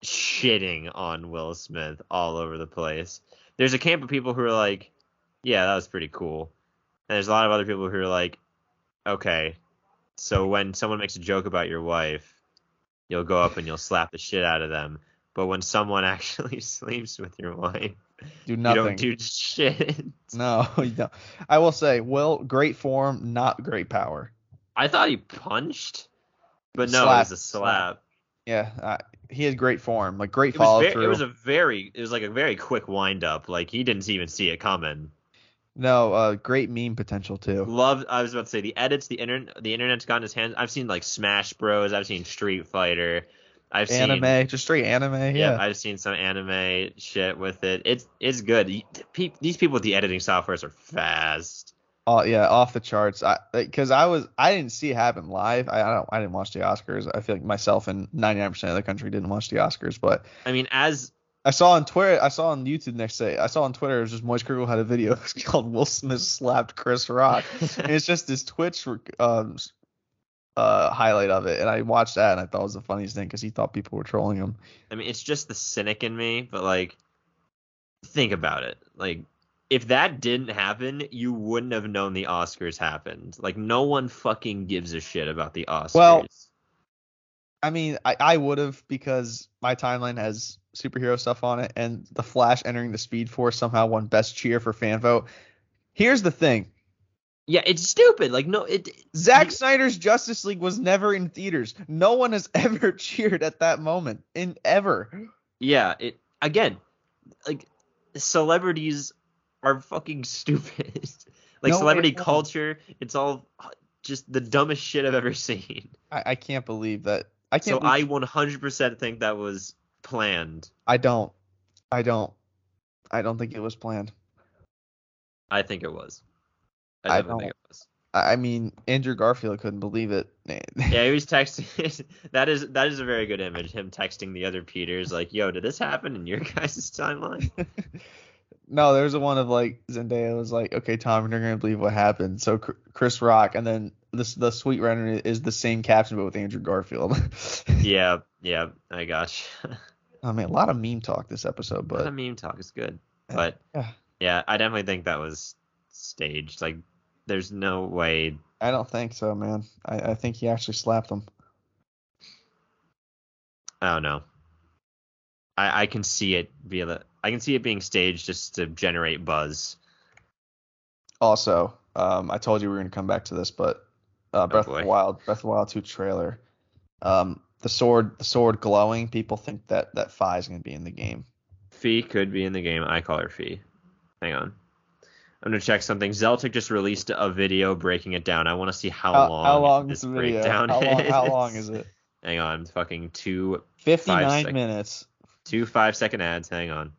shitting on Will Smith all over the place. There's a camp of people who are like, yeah, that was pretty cool. And there's a lot of other people who are like, okay, so when someone makes a joke about your wife, you'll go up and you'll slap the shit out of them. But when someone actually sleeps with your wife, do nothing. You don't do shit. no, you don't. I will say, well, great form, not great power. I thought he punched, but no, it Slap, was a slap. Yeah, uh, he had great form, like great It was, follow through. it was a very, it was like a very quick wind up. Like he didn't even see it coming. No, uh, great meme potential too. Love. I was about to say the edits. The internet. The internet's gotten his hands. I've seen like Smash Bros. I've seen Street Fighter. I've seen Anime, just straight anime. Yeah, Yeah, I've seen some anime shit with it. It's it's good. These people with the editing softwares are fast. Oh yeah, off the charts. I because I was I didn't see it happen live. I, I don't I didn't watch the Oscars. I feel like myself and 99% of the country didn't watch the Oscars, but I mean, as I saw on Twitter, I saw on YouTube next day. I saw on Twitter it was just Moist Kruger had a video it's called Will Smith slapped Chris Rock. and it's just this Twitch um uh highlight of it, and I watched that and I thought it was the funniest thing because he thought people were trolling him. I mean, it's just the cynic in me, but like, think about it. Like, if that didn't happen, you wouldn't have known the Oscars happened. Like, no one fucking gives a shit about the Oscars. Well, I mean, I, I would have because my timeline has superhero stuff on it, and the Flash entering the Speed Force somehow won Best Cheer for fan vote. Here's the thing: yeah, it's stupid. Like, no, it. Zack you- Snyder's Justice League was never in theaters. No one has ever cheered at that moment in ever. Yeah, it again, like, celebrities are fucking stupid. like, No, celebrity it culture, it's all just the dumbest shit I've ever seen. I, I can't believe that. I So can't. I 100% think that was planned. I don't. I don't. I don't think it was planned. I think it was. I I definitely think it was. I mean, Andrew Garfield couldn't believe it. Yeah, he was texting. that is that is a very good image. Him texting the other Peters like, "Yo, did this happen in your guys' timeline?" no, there's a one of like Zendaya was like, okay, Tom, you're gonna believe what happened. So Chr- Chris Rock, and then this the sweet rendering is the same caption but with Andrew Garfield. yeah, yeah, I got you. I mean, a lot of meme talk this episode, But the but meme talk is good, but Yeah. yeah, I definitely think that was staged. Like, there's no way. I don't think so, man. I, I think he actually slapped him. I don't know. I I can see it via the. I can see it being staged just to generate buzz. Also, um, I told you we were gonna come back to this, but uh, Breath of the Wild, Breath of the Wild 2 trailer. Um, the sword the sword glowing, people think that that Fi is gonna be in the game. Fee could be in the game. I call her Fee. Hang on. I'm gonna check something. Zeltik just released a video breaking it down. I want to see how, How, long how long this is the video? breakdown How long, is. how long is it? Hang on, fucking two 59 sec- minutes. two five second ads. Hang on,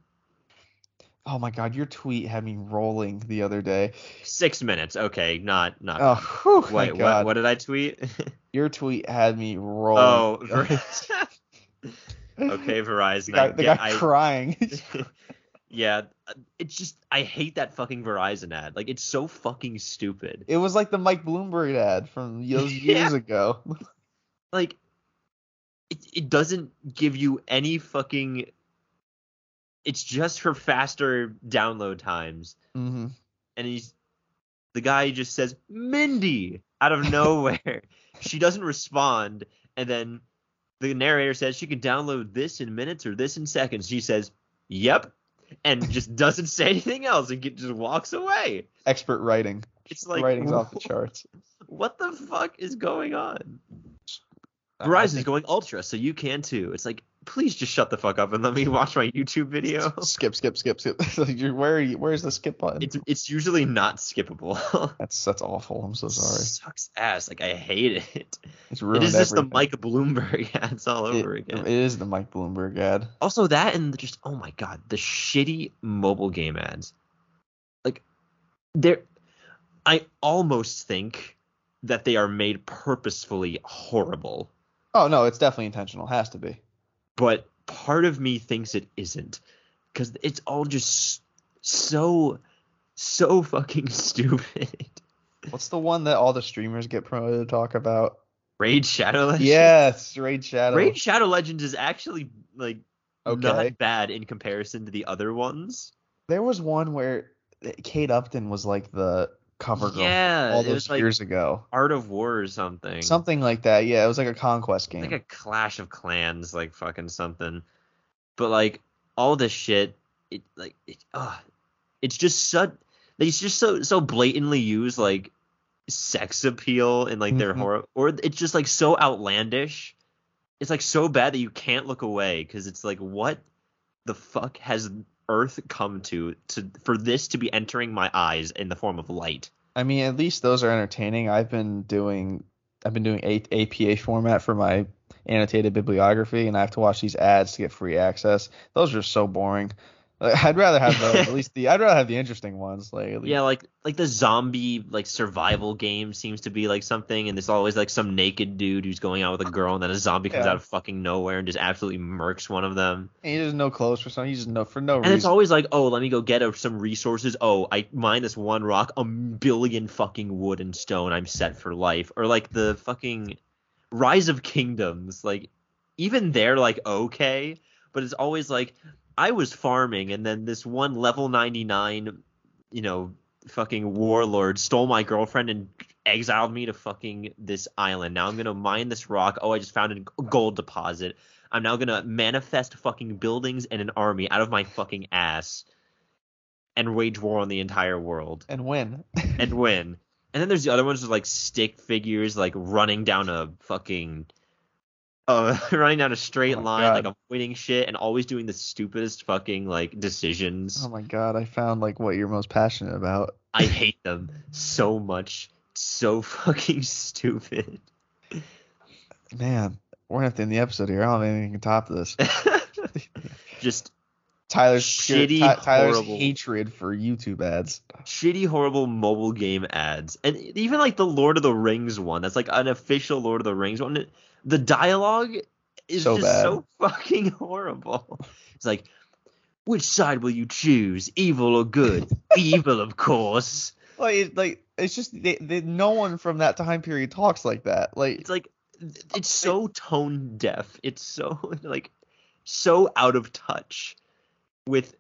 Oh my god, your tweet had me rolling the other day. six minutes. Okay, not not. Oh, whew, Wait, what? God. What did I tweet? Your tweet had me rolling. oh, the other Ver- okay, Verizon. The guy, the guy I- crying. yeah, it's just I hate that fucking Verizon ad. Like it's so fucking stupid. it was like the Mike Bloomberg ad from Yeah. years ago. like it, it doesn't give you any fucking it's just for faster download times. Hmm and he's the guy just says mindy out of nowhere. She doesn't respond. And then the narrator says she can download this in minutes or this in seconds. She says yep and just doesn't say anything else and get, just walks away. Expert writing. it's like Writing's off the charts. what the fuck is going on? Verizon's think- going ultra, so you can too. It's like, please just shut the fuck up and let me watch my YouTube video. Skip, skip, skip, skip. Where you? Where's the skip button? It's it's usually not skippable. that's that's awful. I'm so sorry. It Sucks ass. Like I hate it. It's ruined is just the. Mike Bloomberg ads all It- over again. It is the Mike Bloomberg ad. also that and just oh my god, the shitty mobile game ads. Like they're I almost think that they are made purposefully horrible. Oh no, it's definitely intentional. Has to be. But part of me thinks it isn't because it's all just so so fucking stupid What's the one that all the streamers get promoted to talk about? raid shadow legends Yes, Raid Shadow. raid shadow legends is actually like Okay. not bad in comparison to the other ones There was one where Kate Upton was like the cover girl yeah all those was like years ago. art of war or something Something like that. Yeah, it was like a conquest game. like a clash of clans like fucking something but like all this shit it like it, uh, it's just such they just so so blatantly use like sex appeal in like their Mhm. horror or it's just like so outlandish it's like so bad that you can't look away because it's like what the fuck has earth come to to for this to be entering my eyes in the form of light I mean, at least those are entertaining. I've been doing I've been doing a- APA format for my annotated bibliography, and I have to watch these ads to get free access. Those are so boring. Like, I'd rather have those. at least the I'd rather have the interesting ones. Like Yeah, like like the zombie like survival game seems to be like something, and there's always like some naked dude who's going out with a girl, and then a zombie comes Yeah. out of fucking nowhere and just absolutely murks one of them. And he just no clothes for some. He just no for no And reason. it's always like, oh, let me go get some resources. Oh, I mine this one rock, a billion fucking wood and stone. I'm set for life. Or like the fucking Rise of Kingdoms. Like even they're like okay, but it's always like I was farming and then this one level 99, you know, fucking warlord stole my girlfriend and exiled me to fucking this island. Now I'm gonna mine this rock. Oh, I just found a gold deposit. I'm now gonna manifest fucking buildings and an army out of my fucking ass and wage war on the entire world and win. and win. And then there's the other ones with like stick figures like running down a fucking uh running down a straight Oh line God. like avoiding shit and always doing the stupidest fucking like decisions. oh my god, I found like what you're most passionate about. I hate them so much. So fucking stupid. Man, we're gonna have to end the episode here. I don't have anything to top this. Just Tyler's pure- Shitty, Ty- Tyler's horrible. hatred for YouTube ads. shitty, horrible mobile game ads, and even like the Lord of the Rings one. That's like an official Lord of the Rings one. The dialogue is So just bad. so fucking horrible. It's like, which side will you choose, evil or good? evil, of course. Like, it- like it's just they, they, no one from that time period talks like that. Like, It's like it's so tone deaf. It's so like so out of touch with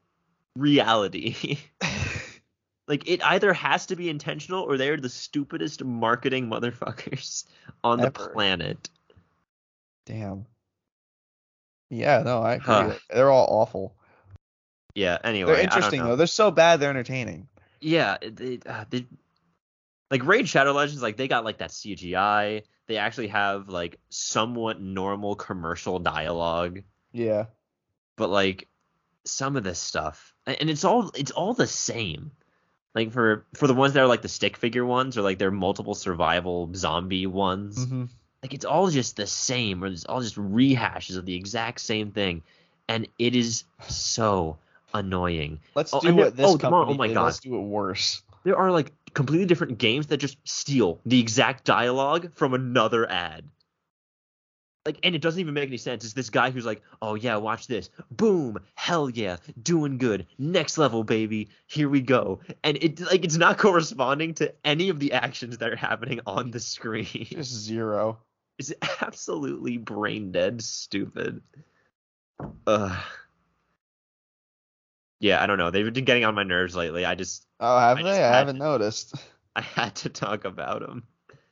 reality. like it either has to be intentional or they're the stupidest marketing motherfuckers on the planet. damn. Yeah, no, I agree. Huh. They're all awful. Yeah. Anyway, They're I don't interesting though. They're so bad they're entertaining. Yeah. They, uh, they, like Raid Shadow Legends, like they got like that CGI. They actually have like somewhat normal commercial dialogue, Yeah. but like some of this stuff, and it's all it's all the same. Like for for the ones that are like the stick figure ones, or like they're multiple survival zombie ones, hmm like it's all just the same, or it's all just rehashes of the exact same thing, and it is so annoying. Let's Oh, do what this oh, come on, oh my did. God. Let's do it worse. there are like completely different games that just steal the exact dialogue from another ad. Like, and it doesn't even make any sense. It's this guy who's like, "Oh yeah, watch this, boom, hell yeah, doing good, next level, baby, here we go," and it like it's not corresponding to any of the actions that are happening on the screen. Just zero. It's absolutely brain dead stupid. Ugh. Yeah, I don't know. They've been getting on my nerves lately. I just Oh, have I they? I haven't to- noticed. I had to talk about them.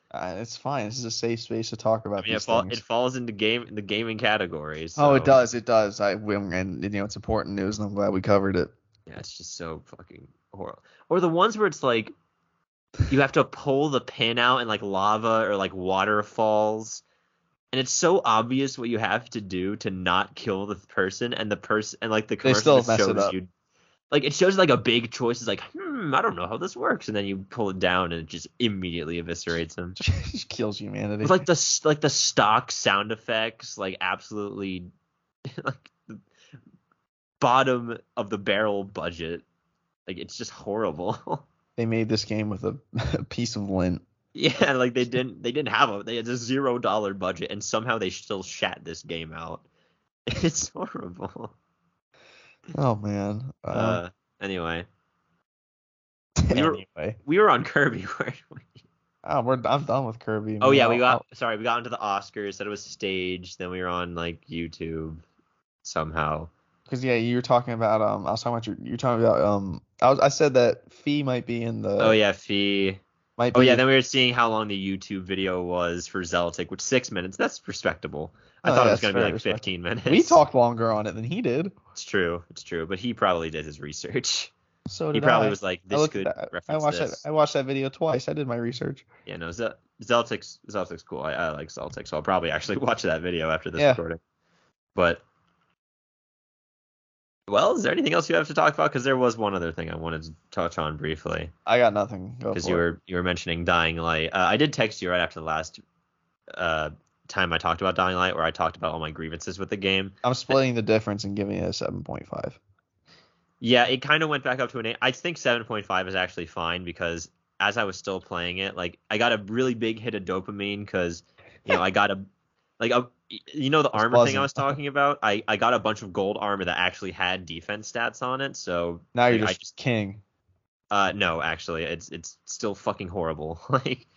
Uh, it's fine. This is a safe space to talk I about mean, it, fall, it falls into game the gaming category. Oh, it does. It does. I and you know it's important news, and I'm glad we covered it. Yeah, it's just so fucking horrible. Or the ones where it's like you have to pull the pin out and like lava or like waterfalls. And it's so obvious what you have to do to not kill the person, and the person and like the commercial still just mess it shows you, like it shows like a big choice. It's like, hmm, I don't know how this works, and then you pull it down and it just immediately eviscerates them. Just kills humanity. With like the like the stock sound effects, like absolutely like the bottom of the barrel budget. Like it's just horrible. they made this game with a, a piece of lint. yeah, like they didn't they didn't have a they had a zero dollar budget and somehow they still shat this game out. It's horrible. Oh man. Um, Uh, anyway, we were- anyway. we were on Kirby. Oh, we're I'm done with Kirby. Oh Man, yeah, we got sorry, we got into the Oscars. Said it was staged. Then we were on like YouTube somehow. Because yeah, you were talking about um, I was talking about your, You're talking about um, I was I said that Fee might be in the. oh yeah, Fee. Might be Oh yeah, then we were seeing how long the YouTube video was for Zeltik, which six minutes. That's respectable. I Oh, thought yeah, it was gonna be like 15 minutes. we talked longer on it than he did. It's true. It's true. But he probably did his research. So He probably I. was like, I this looked could I watched this. that. I watched that video twice. I did my research. Yeah, no, Zel- Zeltik's Zeltik's cool. I, I like Zeltik, so I'll probably actually watch that video after this Yeah. recording. But well, is there anything else you have to talk about? Because there was one other thing I wanted to touch on briefly. I got nothing. Because you it. were you were mentioning Dying Light. Uh, I did text you right after the last uh, time I talked about Dying Light, where I talked about all my grievances with the game. I'm splitting the difference and giving it a 7.5. Yeah, it kind of went back up to an eight. I think 7.5 is actually fine because as I was still playing it, like I got a really big hit of dopamine because you know I got a like a you know the armor thing I was talking about. I I got a bunch of gold armor that actually had defense stats on it. So Now you're like, I just, king. uh no, actually it's it's still fucking horrible. like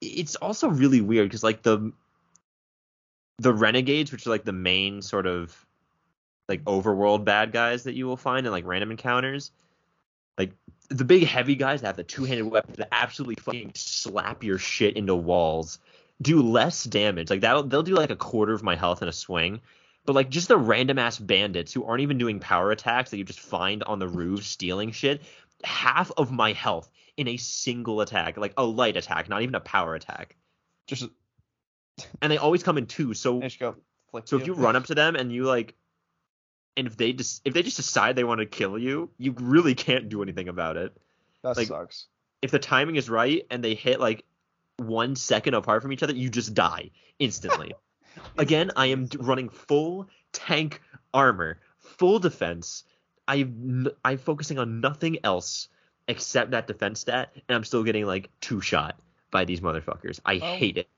it's also really weird because like the the renegades, which are like the main sort of like overworld bad guys that you will find in like random encounters, like the big heavy guys that have the two-handed weapons that absolutely fucking slap your shit into walls do less damage. Like that they'll do like a quarter of my health in a swing. But like just the random ass bandits who aren't even doing power attacks that you just find on the roof stealing shit, half of my health in a single attack, like a light attack, not even a power attack. Just And they always come in two. So there you so if you run up to them and you like and if they just if they just decide they want to kill you, you really can't do anything about it. that like- sucks. If the timing is right and they hit like one second apart from each other, you just die instantly. Again, I am running full tank armor, full defense. I'm n- I'm focusing on nothing else except that defense stat, and I'm still getting like two shot by these motherfuckers. I Oh. hate it.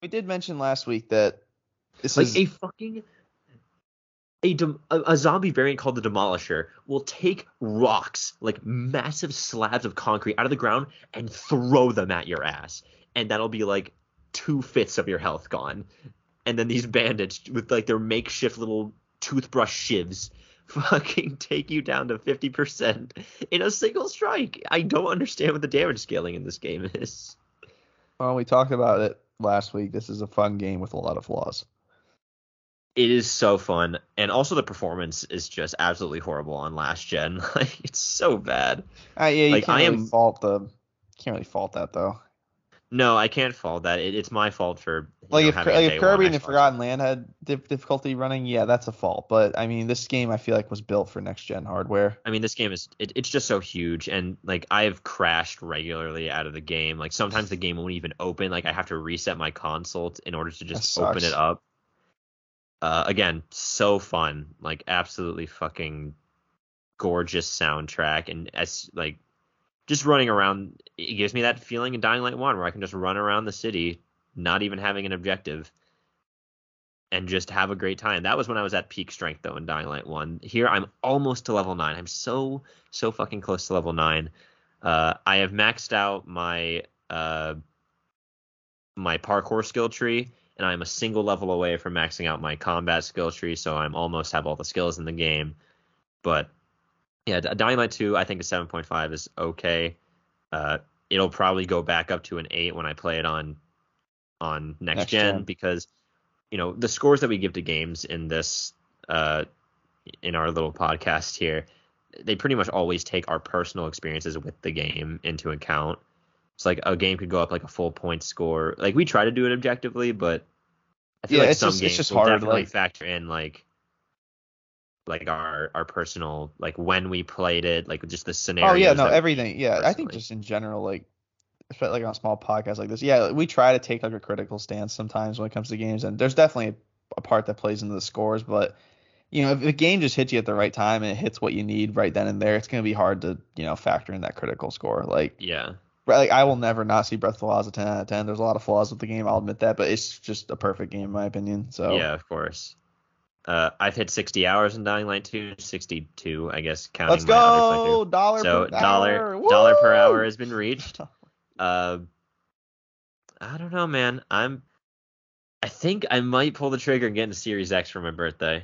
We did mention last week that this like is a fucking a, dem- a a zombie variant called the demolisher will take rocks like massive slabs of concrete out of the ground and throw them at your ass and that'll be like two fifths of your health gone and then these bandits with like their makeshift little toothbrush shivs fucking take you down to 50% in a single strike i don't understand what the damage scaling in this game is well, we talked about it last week. This is a fun game with a lot of flaws. it is so fun and also the performance is just absolutely horrible on last gen like it's so bad Uh, yeah, you Like, can't I really am- fault the can't can't really fault that though. No, I can't fault that. It, it's my fault for Like know, if, like if Kirby and the Forgotten Land had dif- difficulty running, yeah, that's a fault. But I mean, this game I feel like was built for next gen hardware. I mean, this game is it, it's just so huge, and like I've crashed regularly out of the game. Like sometimes the game won't even open. Like I have to reset my console in order to just open it up. Uh, again, so fun, like absolutely fucking gorgeous soundtrack, and as like just running around, it gives me that feeling in Dying Light One where I can just run around the city, not even having an objective. And just have a great time. That was when I was at peak strength though in Dying Light One. Here I'm almost to level nine. I'm so so fucking close to level nine. Uh, I have maxed out my uh, my parkour skill tree, and I'm a single level away from maxing out my combat skill tree. So I'm almost have all the skills in the game. But yeah, D- Dying Light 2, I think a 7.5 is okay. Uh, it'll probably go back up to an 8 when I play it on on next, Next gen, gen. because you know the scores that we give to games in this uh, in our little podcast here, they pretty much always take our personal experiences with the game into account. It's like a game could go up like a full point score. Like we try to do it objectively, but I feel Yeah, like it's some just- it's just will hard, definitely like- factor in like like our our personal like when we played it, like just the scenario. Oh yeah, no, everything. Yeah, I think just in general, like, especially like on a small podcasts like this, yeah, we try to take like a critical stance sometimes when it comes to games, and there's definitely a part that plays into the scores, but you know, if the game just hits you at the right time and it hits what you need right then and there, it's gonna be hard to you know factor in that critical score. Like, Yeah. like I will never not see Breath of the Wild as a 10 out of 10. There's a lot of flaws with the game, I'll admit that, but it's just a perfect game in my opinion. So Yeah, of course. Uh, I've hit 60 hours in Dying Light 2, 62, I guess, counting let's go, dollar So per dollar hour. dollar per hour has been reached. Uh, I don't know, man. I'm. I think I might pull the trigger and get into Series X for my birthday.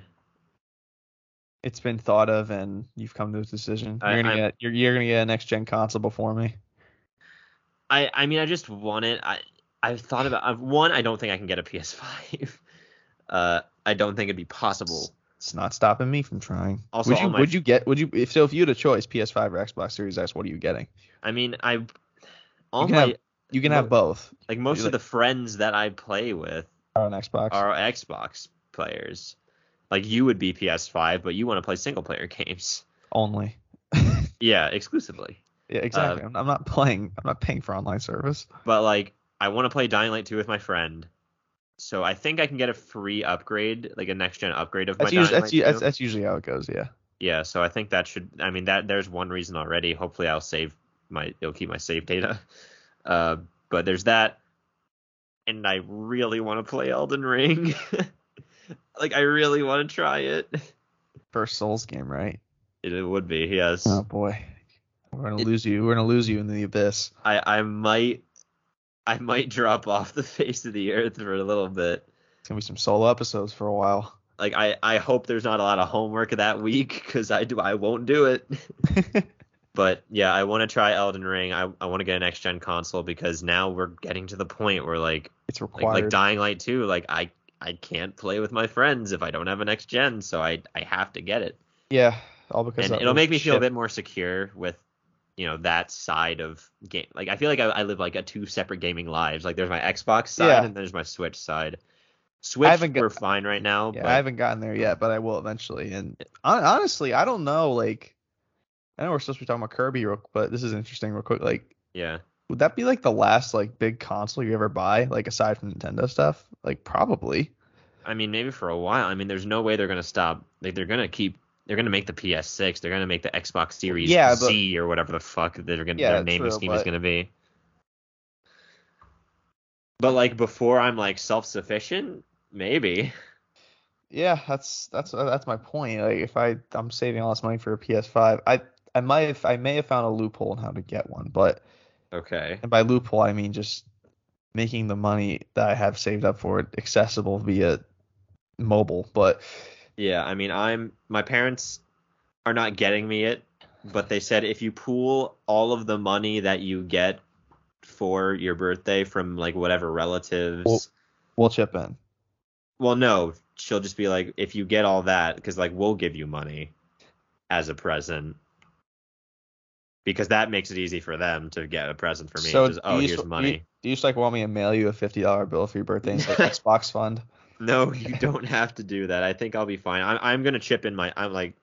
it's been thought of and you've come to a decision. You're I- gonna I'm- get you're, you're gonna get a next gen console before me. I I mean, I just want it. I I've thought about. I've, one, I don't think I can get a PS5. Uh, I don't think it'd be possible. It's not stopping me from trying. Also, would you my- would you get would you if so if you had a choice PS5 or Xbox Series X what are you getting? I mean, I all You can my have- You can have both like most you of the friends that I play with are on Xbox. are Xbox players. Like you would be PS5, but you want to play single player games. only. Yeah, exclusively. yeah, exactly. Uh, I'm, I'm not playing. I'm not paying for online service. But like, I want to play Dying Light 2 with my friend. So I think I can get a free upgrade, like a next gen upgrade of That's my usually that's, that's that's usually how it goes. Yeah. Yeah, so I think that should. I mean, that there's one reason already. Hopefully, I'll save my. It'll keep my save data. Uh, but there's that, and I really want to play Elden Ring. like, I really want to try it. First Souls game, right? It, it would be yes. Oh boy, we're gonna It- lose you. We're gonna lose you in the abyss. I I might. I might drop off the face of the earth for a little bit. It's gonna be some solo episodes for a while. Like I, I hope there's not a lot of homework that week because I do I won't do it. But yeah, I want to try Elden Ring. I, I want to get a next gen console because now we're getting to the point where like it's like, required. like Dying Light 2, like I I can't play with my friends if I don't have a next gen, so I I have to get it. yeah, all because And it'll make me feel a bit more secure with you know that side of game. Like I feel like I, I live like a two separate gaming lives. Like there's my Xbox side Yeah. and there's my Switch side. Switch haven't got- we're fine right now, Yeah, but I haven't gotten there yet, but I will eventually. And honestly, I don't know. Like, I know we're supposed to be talking about Kirby, real, but this is interesting, real quick. Like, yeah. would that be like the last like big console you ever buy, like aside from Nintendo stuff? Like, probably. I mean, maybe for a while. I mean, there's no way they're gonna stop. Like they're gonna keep. They're gonna make the PS6. They're gonna make the Xbox Series Yeah, but- Z or whatever the fuck they're gonna Yeah, their naming true, scheme is gonna be. But like before, I'm like self-sufficient. Maybe. Yeah, that's that's uh, that's my point. Like, if I I'm saving all this money for a PS5, I I might have I may have found a loophole in how to get one, but Okay. and by loophole I mean just making the money that I have saved up for it accessible via mobile. But Yeah. I mean, I'm. My parents are not getting me it, but they said if you pool all of the money that you get for your birthday from like whatever relatives. Well- we'll chip in. Well, no, she'll just be like, if you get all that, because like we'll give you money as a present. because that makes it easy for them to get a present for me. So just, oh, you here's just- money. Do you, do you just like want me to mail you a fifty dollar bill for your birthday and say Xbox fund? No, you don't have to do that. I think I'll be fine. I'm I'm gonna chip in my. I'm like,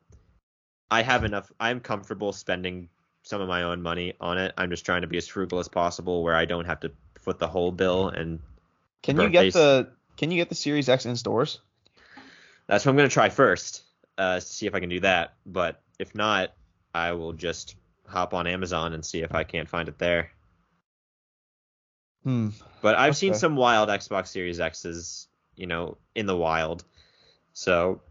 I have enough. I'm comfortable spending some of my own money on it. I'm just trying to be as frugal as possible, where I don't have to foot the whole bill. And Can you get Birthdays. the Can you get the Series X in stores? that's what I'm gonna try first. Uh, see if I can do that. But if not, I will just hop on Amazon and see if I can't find it there. Hmm. But I've seen some wild Xbox Series X's, you know, in the wild. So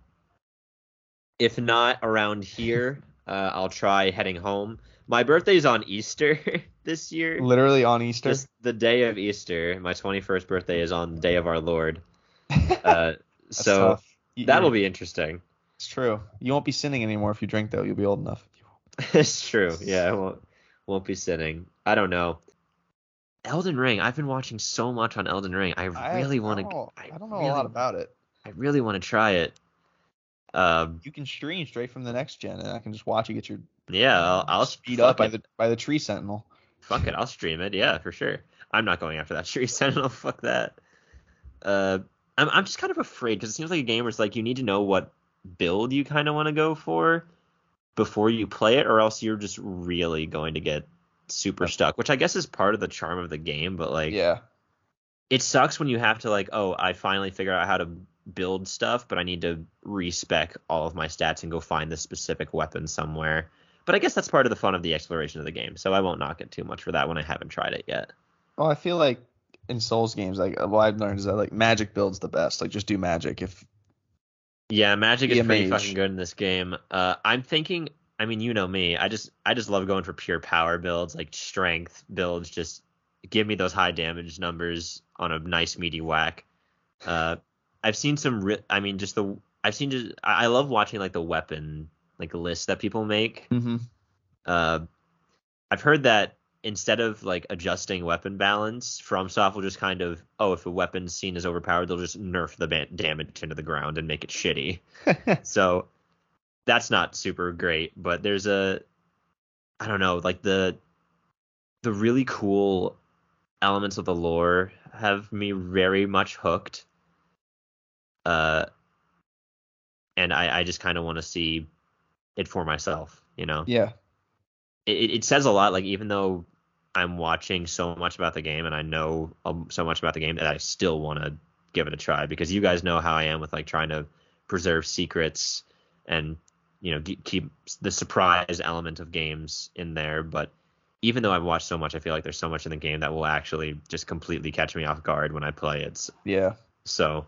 if not around here, uh, I'll try heading home. My birthday's on Easter this year. Literally on Easter. Just the day of Easter. My 21st birthday is on the day of our Lord. Uh, so. That'll be interesting. It's true. You won't be sinning anymore if you drink though. You'll be old enough. it's true. Yeah, I won't won't be sinning. I don't know. Elden Ring. I've been watching so much on Elden Ring. I really want to. don't, I don't know really a lot about it. I really want to try it. Um, You can stream straight from the next gen, and I can just watch you get your yeah, I'll, I'll speed up by the by the tree sentinel. Fuck it, I'll stream it. Yeah, for sure. I'm not going after that Tree Sentinel. Fuck that. Uh, I'm I'm just kind of afraid because it seems like a game where it's like you need to know what build you kind of want to go for before you play it, or else you're just really going to get super stuck. Which I guess is part of the charm of the game, but like yeah. it sucks when you have to like, oh, I finally figure out how to build stuff, but I need to respec all of my stats and go find this specific weapon somewhere. But I guess that's part of the fun of the exploration of the game, so I won't knock it too much for that when I haven't tried it yet. Well, I feel like in Souls games, like what I've learned is that like magic builds the best. Like just do magic. If Yeah, magic is pretty fucking good in this game. Uh, I'm thinking. I mean, you know me. I just I just love going for pure power builds, like strength builds. Just give me those high damage numbers on a nice meaty whack. Uh, I've seen some. Ri- I mean, just the. I've seen just. I love watching like the weapon like lists that people make. mm-hmm. Uh, I've heard that instead of like adjusting weapon balance, FromSoft will just kind of, oh, if a weapon's seen as overpowered, they'll just nerf the ba- damage into the ground and make it shitty. so that's not super great, but there's a, I don't know, like the, the really cool elements of the lore have me very much hooked. Uh, and I, I just kind of want to see it for myself, you know yeah, it, it says a lot. Like even though I'm watching so much about the game and I know um, so much about the game, that I still want to give it a try because you guys know how I am with like trying to preserve secrets and you know keep the surprise element of games in there. But even though I've watched so much, I feel like there's so much in the game that will actually just completely catch me off guard when I play it. Yeah. So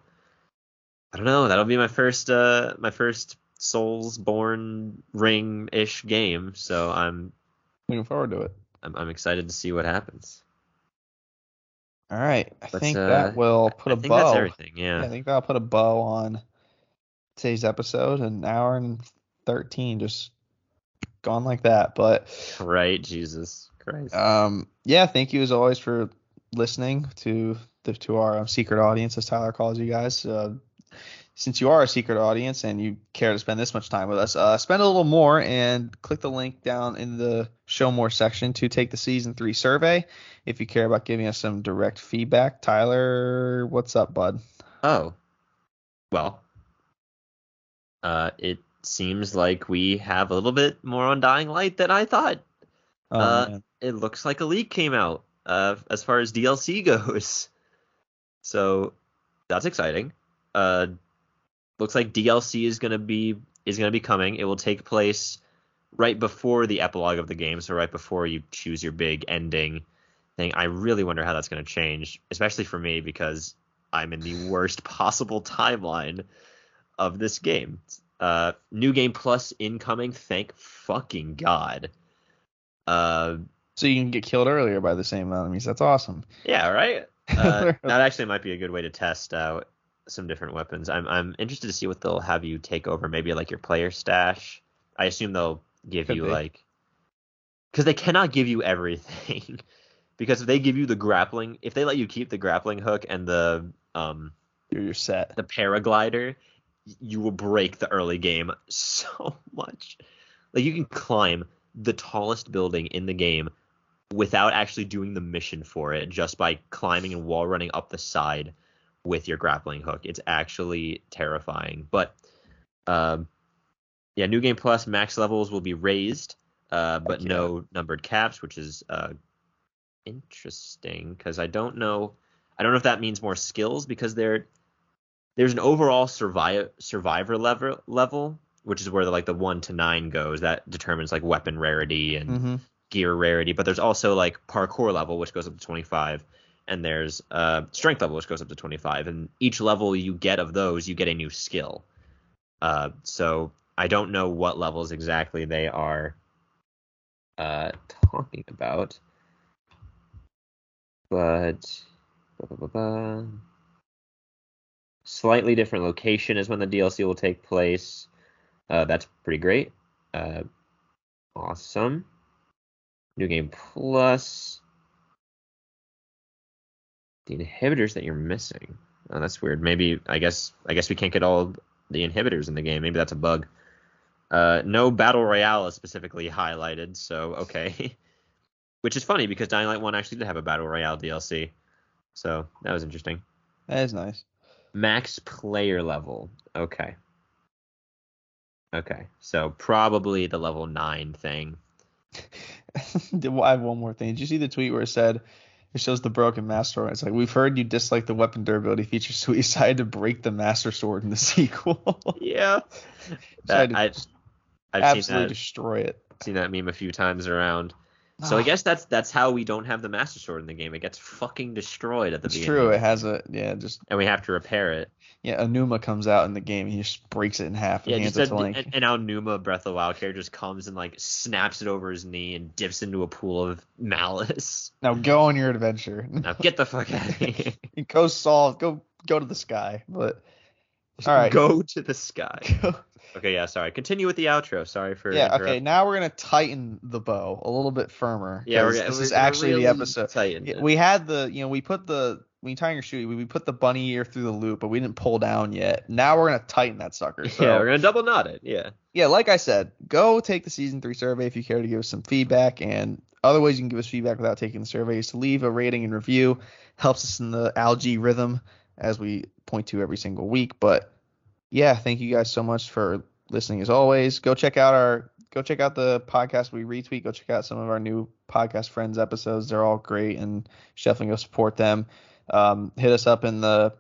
I don't know. That'll be my first uh my first Soulsborne ring ish game. So I'm Looking forward to it. I'm, I'm excited to see what happens. All right, I Let's, think uh, that will put I a think bow. that's everything. Yeah, Yeah. I think that'll put a bow on today's episode. An hour and thirteen, just gone like that. But Right. Jesus Christ. um, yeah, thank you as always for listening to the to our um, secret audience, as Tyler calls you guys. Uh, since you are a secret audience and you care to spend this much time with us, uh, spend a little more and click the link down in the show more section to take the season three survey. If you care about giving us some direct feedback, Tyler, what's up, bud? oh. Well. Uh, it seems like we have a little bit more on Dying Light than I thought. Oh, Uh. It looks like a leak came out. Uh, as far as DLC goes. So that's exciting. Uh, looks like DLC is gonna be is gonna be coming. It will take place right before the epilogue of the game, so right before you choose your big ending thing. I really wonder how that's gonna change, especially for me because I'm in the worst possible timeline of this game. Uh, new game plus incoming. Thank fucking god. Uh, So you can get killed earlier by the same enemies. That's awesome. yeah, right. Uh, that actually might be a good way to test out some different weapons. I'm I'm interested to see what they'll have you take over. Maybe like your player stash. I assume they'll give Could you be. like because they cannot give you everything. because if they give you the grappling, if they let you keep the grappling hook and the um You're, you're set. the paraglider, you will break the early game so much. Like you can climb the tallest building in the game without actually doing the mission for it, just by climbing and wall running up the side with your grappling hook. It's actually terrifying. But um, yeah, New Game Plus max levels will be raised, uh, but yeah. no numbered caps, which is uh, interesting because I don't know. I don't know if that means more skills because there there's an overall survive survivor level level, which is where the, like the one to nine goes. That determines like weapon rarity and hmm gear rarity. But there's also like parkour level, which goes up to 25, and there's uh, strength level, which goes up to 25. And each level you get of those, you get a new skill. Uh, so I don't know what levels exactly they are uh, talking about, but ba, ba, ba. Slightly different location is when the DLC will take place. Uh, that's pretty great. Uh, awesome. New Game Plus. The inhibitors that you're missing. Oh, that's weird. Maybe I guess I guess we can't get all the inhibitors in the game. Maybe that's a bug. Uh, no battle royale is specifically highlighted, so okay. Which is funny because Dying Light 1 actually did have a battle royale DLC. So that was interesting. That is nice. Max player level. Okay. Okay. So probably the level 9 thing. I have one more thing. Did you see the tweet where it said it shows the broken master sword? It's like we've heard you dislike the weapon durability feature, so we decided to break the master sword in the sequel. Yeah. That, I, I've absolutely seen that, destroy it. seen that meme a few times around. So I Ah, guess that's that's how we don't have the master sword in the game. It gets fucking destroyed at the beginning. it's beginning. true. It has a yeah, just and we have to repair it. yeah. Anuma comes out in the game. and He just breaks it in half and Yeah, hands just it a, Link. and, and now Numa Breath of the Wild character just comes and like snaps it over his knee and dips into a pool of malice. now go on your adventure. Now get the fuck out of here. go solve. Go go to the sky. But all right. Go to the sky. Okay, yeah, sorry. Continue with the outro. Sorry for yeah. Okay. Now we're gonna tighten the bow a little bit firmer. Yeah, we're this we're is gonna actually really the episode. tighten Yeah, it. we had the you know we put the when you tie your shoe we, we put the bunny ear through the loop but we didn't pull down yet now we're gonna tighten that sucker so yeah, we're gonna double knot it. Yeah. yeah like i said go take the season three survey if you care to give us some feedback and other ways you can give us feedback without taking the survey is to leave a rating and review helps us in the algae rhythm as we point to every single week but yeah thank you guys so much for listening as always. Go check out our go check out the podcast we retweet. Go check out some of our new podcast friends episodes. They're all great and definitely go support them. Um, hit us up in the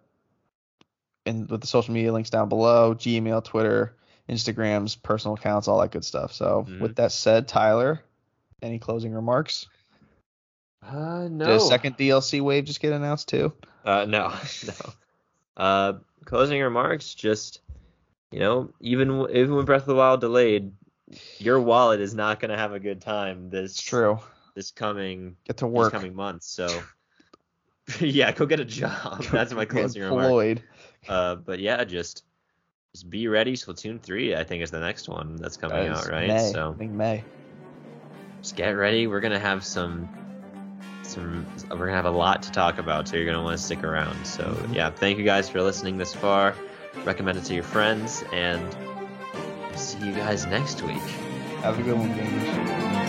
in with the social media links down below gmail twitter instagrams personal accounts all that good stuff. So Mhm. with that said tyler any closing remarks? Uh, no. did a second dlc wave just get announced too? Uh, no, no. Uh, closing remarks. Just you know, even even when Breath of the Wild delayed, your wallet is not gonna have a good time this it's true this coming get to work coming months. So yeah, go get a job. That's my closing remark. Uh, but yeah, just just be ready. Splatoon three, I think, is the next one that's coming That out, right? May. I So think May. just get ready. We're gonna have some some we're gonna have a lot to talk about, so you're gonna want to stick around. So Mhm. yeah, thank you guys for listening this far. Recommend it to your friends, and see you guys next week. Have a good one, gamers.